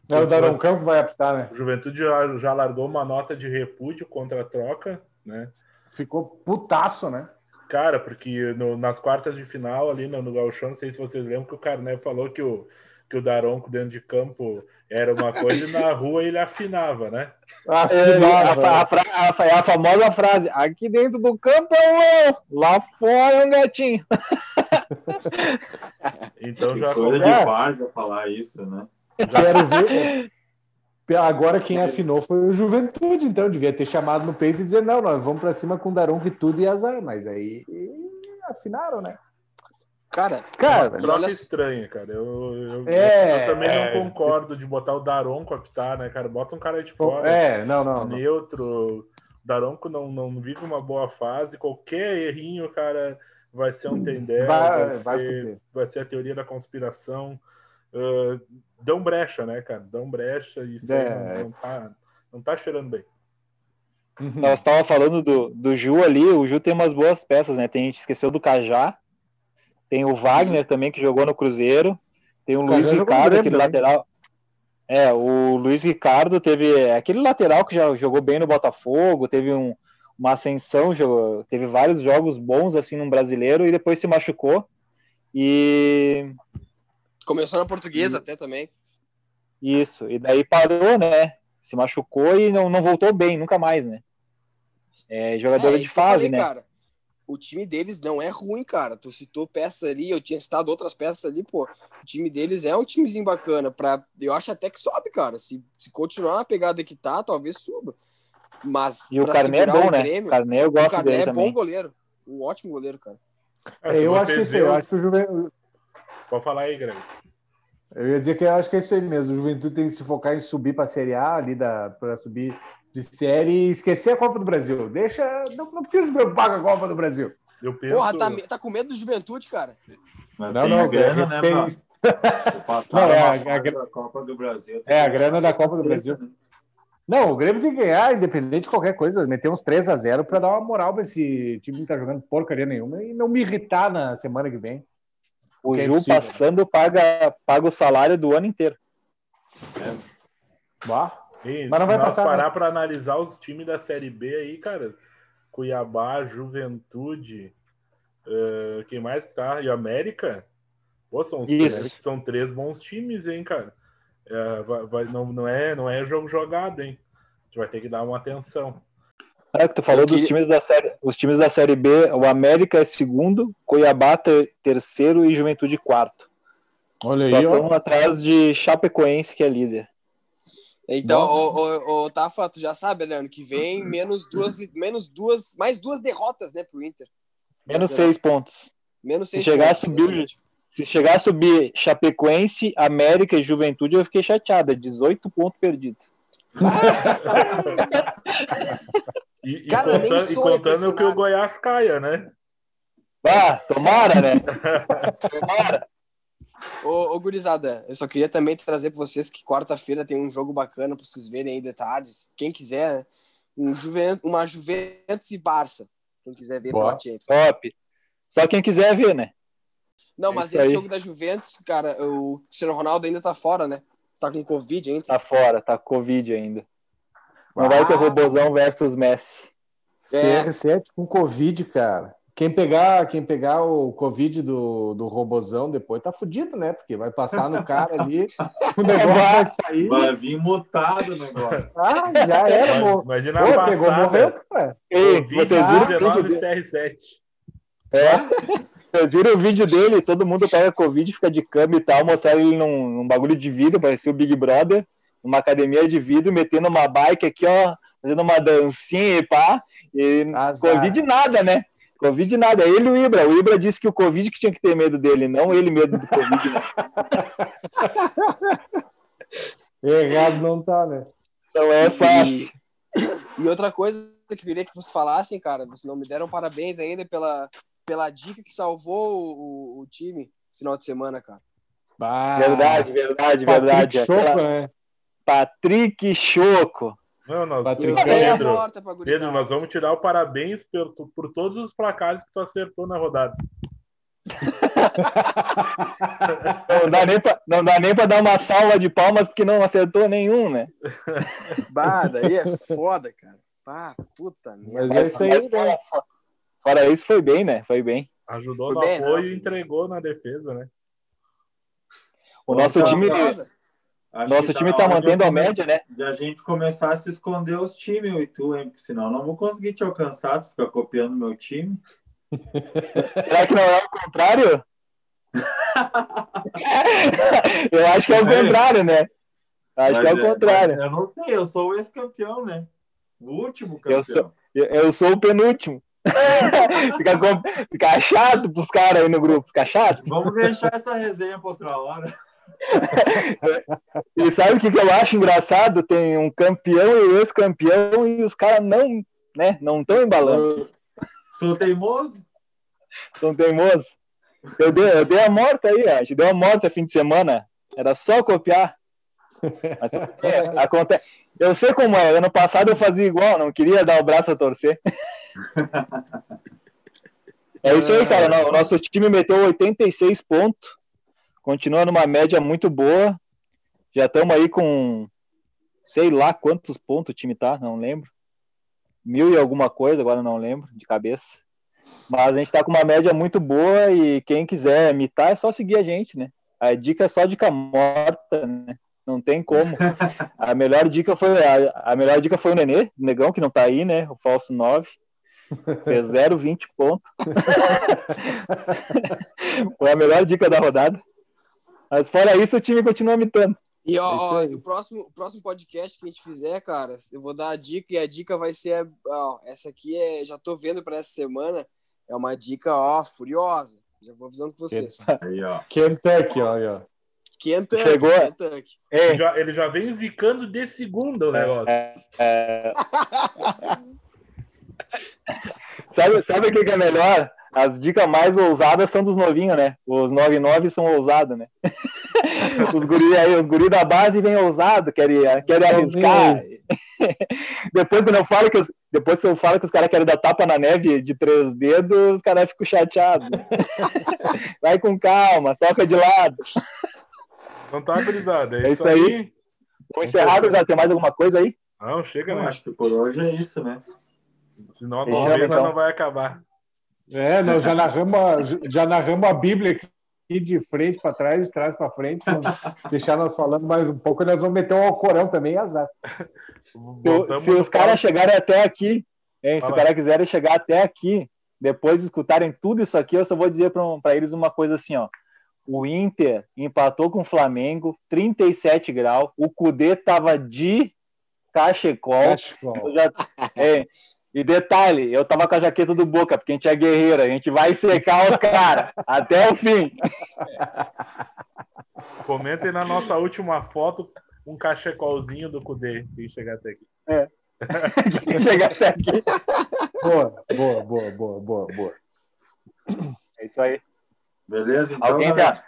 É o Daroncão que vai apitar, né? O Juventude já, já largou uma nota de repúdio contra a troca, né? Ficou putaço, né? Cara, porque no, nas quartas de final ali no, no Galchão, não sei se vocês lembram que o Carné falou que o, que o Daronco dentro de campo era uma coisa e na rua ele afinava, né? Afinava. É, a, a, a, a, famosa frase: aqui dentro do campo é um leão, lá fora é um gatinho. então já coisa de várzea falar isso, né? Quero ver. Agora quem afinou foi o Juventude, então devia ter chamado no peito e dizer: não, nós vamos para cima com o Daronco e tudo e azar, mas aí afinaram, né? Cara, cara, uma olha... estranha, cara. Eu, eu, é, eu também é... não concordo de botar o Daronco a apitar, né, cara? Bota um cara de fora. É, não, não. Neutro. O Daronco não, não vive uma boa fase. Qualquer errinho, cara, vai ser um tendel, vai, vai, vai, ser, vai ser a teoria da conspiração. Uh, dão brecha, né, cara? Dão brecha e isso é. não, não, tá, não tá cheirando bem. Nós estava falando do, do Ju ali, o Ju tem umas boas peças, né? Tem, a gente esqueceu do Cajá, tem o Wagner também, que jogou no Cruzeiro. Tem o, o Luiz Ricardo, aquele lateral. É, o Luiz Ricardo teve é, aquele lateral que já jogou bem no Botafogo, teve um, uma ascensão, jogou, teve vários jogos bons assim no brasileiro e depois se machucou. E. Começou na portuguesa e... até também. Isso, e daí parou, né? Se machucou e não, não voltou bem, nunca mais, né? É jogador é, de fase, falei, né? Cara o time deles não é ruim, cara. Tu citou peças ali, eu tinha citado outras peças ali, pô. O time deles é um timezinho bacana. Pra, eu acho até que sobe, cara. Se, se continuar na pegada que tá, talvez suba. Mas. E o Carné é bom, né? Grêmio, Carné eu gosto o Carné é bom goleiro. Um ótimo goleiro, cara. É, eu acho que isso aí, eu acho que o Juventude. Pode falar aí, Grêmio. Eu ia dizer que eu acho que é isso aí mesmo. O Juventude tem que se focar em subir para a Série A ali para subir de série e esquecer a Copa do Brasil. Deixa. Não, não precisa se preocupar com a Copa do Brasil. Eu penso... Porra, tá, tá com medo do juventude, cara. Mas não, não, grana, né, não, é a, a, a, Copa do Brasil. É, a grana da Copa do Brasil. Não, o Grêmio tem que ganhar, independente de qualquer coisa, meter uns 3 a 0 para dar uma moral para esse time que tá jogando porcaria nenhuma e não me irritar na semana que vem. O Ju é passando paga, paga o salário do ano inteiro. É. Bah. Mas não vai passar. parar né? para analisar os times da Série B aí, cara. Cuiabá, Juventude, uh, quem mais que tá? E América? Pô, são, três, são três bons times, hein, cara? É, vai, vai, não, não, é, não é jogo jogado, hein? A gente vai ter que dar uma atenção. É, que tu falou dos times da série, os times da série B, o América é segundo, Cuiabá ter, terceiro e Juventude quarto. Olha aí, estão atrás de Chapecoense que é líder. Então, o, o, o Tafa, tu já sabe, né? Ano que vem, menos duas, menos duas, mais duas derrotas, né, pro Inter. Menos seis pontos. Menos seis se chegar pontos, a subir, se chegar a subir Chapecoense, América e Juventude, eu fiquei chateada. 18 pontos perdidos. e, e, Cara, contando, e contando que o Goiás caia, né? Ah, tomara, né? tomara. Ô, ô, gurizada, eu só queria também trazer para vocês que quarta-feira tem um jogo bacana para vocês verem aí detalhes. Quem quiser, um Juventus, uma Juventus e Barça. Quem quiser ver Boa. pela Champions. Top. Só quem quiser ver, né? Não, é mas esse aí. jogo da Juventus, cara, o Cristiano Ronaldo ainda tá fora, né? Tá com Covid ainda. Tá fora, tá com Covid ainda. Não ah, vai ter Robozão versus Messi. CR7 com Covid, cara. Quem pegar, quem pegar o Covid do, do robozão depois tá fudido, né? Porque vai passar no cara ali, o negócio vai sair. Vai vir mutado o negócio. Ah, já era, amor. Imagina Pô, a pegou, morreu, cara. Ei, vocês viram o vídeo CR7. É. Vocês viram o vídeo dele? Todo mundo pega Covid, fica de cama e tal, mostraram ele num, num bagulho de vidro, parecia o Big Brother, numa academia de vidro, metendo uma bike aqui, ó, fazendo uma dancinha e pá. E Azar. Covid nada, né? Covid nada. É ele e o Ibra. O Ibra disse que o Covid que tinha que ter medo dele, não ele medo do Covid. né? Errado não tá, né? Então é fácil. E outra coisa que eu queria que vocês falassem, cara, vocês não me deram parabéns ainda pela, pela dica que salvou o, o, o time no final de semana, cara. Bah, Verdade, verdade, Patrick verdade. Choco, Aquela- né? Patrick Choco. Não, nós, Patrick Pedro, Pedro, nós vamos tirar o parabéns por, por todos os placares que tu acertou na rodada. Não dá nem pra, não dá nem pra dar uma salva de palmas porque não acertou nenhum, né? Bah, daí é foda, cara. Pá, puta merda. Mas é isso aí, Mas né? fora, fora isso, foi bem, né? Foi bem. Ajudou Foi no bem, apoio não, e entregou na defesa, né? O nosso Então, time, Casa. Acho nosso time na tá mantendo a média, né? De a gente começar a se esconder os times, eu e tu, hein? Porque senão eu não vou conseguir te alcançar, tu fica copiando meu time. Será que não é o contrário? Eu acho que é o contrário, né? Acho que é Mas o contrário. mas Eu não sei, eu sou o ex-campeão, né? O último campeão. Eu sou- Eu, eu sou o penúltimo. fica, com- fica chato pros caras aí no grupo, fica chato. Vamos deixar essa resenha pra outra hora. E sabe o que, que eu acho engraçado? Tem um campeão e o ex-campeão e os caras não, né, não estão embalando, Sou teimoso? são teimosos. Eu dei, eu dei a morta aí, a gente deu a morta fim de semana. Era só copiar. Mas, é, acontece. Eu sei como é. Ano passado eu fazia igual, não queria dar o braço a torcer. É isso aí, cara. O nosso time meteu 86 pontos. Continua numa média muito boa. Já estamos aí com sei lá quantos pontos o time tá, não lembro. Mil e alguma coisa, agora não lembro, de cabeça. Mas a gente tá com uma média muito boa e quem quiser imitar é só seguir a gente, né? A dica é só dica morta, né? Não tem como. A melhor dica foi a, a melhor dica foi o Nenê, o Negão que não tá aí, né? O falso 9. Fez 0,20 pontos. foi a melhor dica da rodada. Mas fora isso, o time continua imitando. E ó, É ó, o próximo, o próximo podcast que a gente fizer, cara, eu vou dar a dica e a dica vai ser, ó, essa aqui é, já tô vendo para essa semana, é uma dica, ó, furiosa. Já vou avisando pra vocês. Aí, ó. Kentucky, ó, aí, ó. Kentucky, Chegou. Kentucky. Ei, Ele já, ele já vem zicando de segunda o negócio. é, sabe, sabe o que, que é melhor? As dicas mais ousadas são dos novinhos, né? Os 99 são ousados, né? os guri aí, os guri da base vêm ousado, querem, querem arriscar. depois quando eu falo que os, depois que eu falo que os caras querem dar tapa na neve de três dedos, os caras ficam chateados. né? Vai com calma, toca de lado. Não tá brisado. É, É isso aí. Vamos encerrar, Guzado. Tem mais alguma coisa aí? Não, chega, né? acho que por hoje é isso, né? Senão a conversa então. não vai acabar. É, nós já narramos, a- já narramos a Bíblia aqui de frente para trás, de trás para frente. Vamos deixar nós falando mais um pouco. Nós vamos meter um Alcorão também, azar. Se, Voltamos se os caras chegarem até aqui, hein, se os caras quiserem chegar até aqui, depois de escutarem tudo isso aqui, eu só vou dizer para eles uma coisa assim, ó. O Inter empatou com o Flamengo, 37 graus. O Cudê tava de cachecol. Ó, Eu já- é, e detalhe, eu tava com a jaqueta do Boca, porque a gente é guerreiro, a gente vai secar os caras até o fim. Comentem na nossa última foto um cachecolzinho do Cudê, quem chegar até aqui. Quem chegar até aqui. boa, boa, boa, boa, boa, boa. É isso aí. Beleza? Então, Alguém tem a,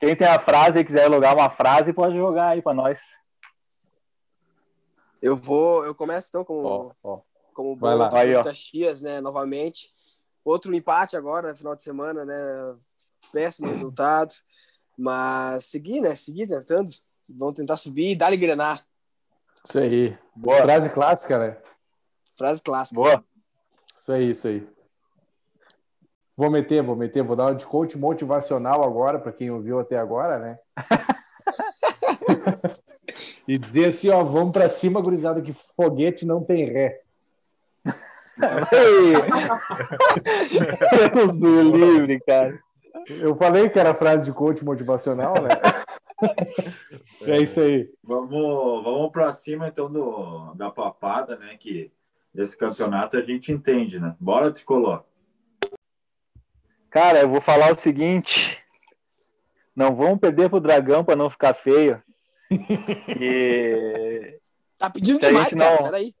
quem tem a frase e quiser jogar uma frase, pode jogar aí pra nós. Eu vou, eu começo então com Ó, ó. Como Vai bom torcedor Aí, de Caxias, né, novamente. Outro empate agora, final de semana, né? Péssimo resultado. Mas seguir, né? Seguir tentando. Vamos tentar subir e dar-lhe grenar. Isso aí. Boa, Frase clássica, né? Frase clássica. boa. Isso aí, isso aí. Vou meter, vou meter, vou dar uma de coach motivacional agora, para quem ouviu até agora, né? e dizer assim, ó, vamos para cima, gurizada, que foguete não tem ré. Deus o livre, cara. Eu falei que era frase de coach motivacional, né? É isso aí. Vamos, vamos para cima então do, da papada, né? Que esse campeonato a gente entende, né? Bora, Tricolor. Cara, eu vou falar o seguinte: não vamos perder pro Dragão para não ficar feio. E, Tá pedindo demais, gente cara. não- Peraí.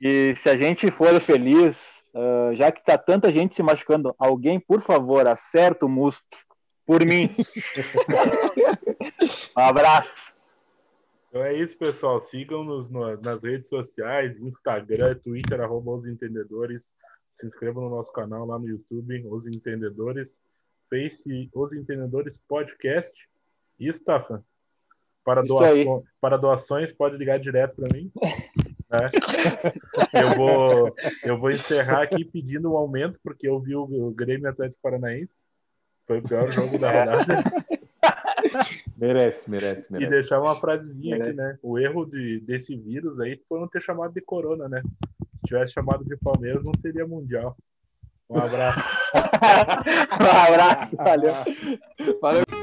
E se a gente for feliz, ah, já que tá tanta gente se machucando, alguém, por favor, acerta o Musto. Por mim. um abraço. Então é isso, pessoal. Sigam-nos no- nas redes sociais, Instagram, Twitter, arroba Os Entendedores. Se inscrevam no nosso canal lá no YouTube, Os Entendedores. Face, Os Entendedores Podcast. E Staffan, para, doaço- para doações, pode ligar direto para mim. né? eu, vou, eu vou encerrar aqui pedindo um aumento, porque eu vi o, o Grêmio Atlético Paranaense. Foi o pior jogo da É. rodada. Merece, merece, E merece. deixar uma frasezinha aqui, Merece. né? O erro de, desse vírus aí foi não ter chamado de corona, né? Se tivesse chamado de Palmeiras, não seria mundial. Um abraço. Um abraço, valeu. Valeu.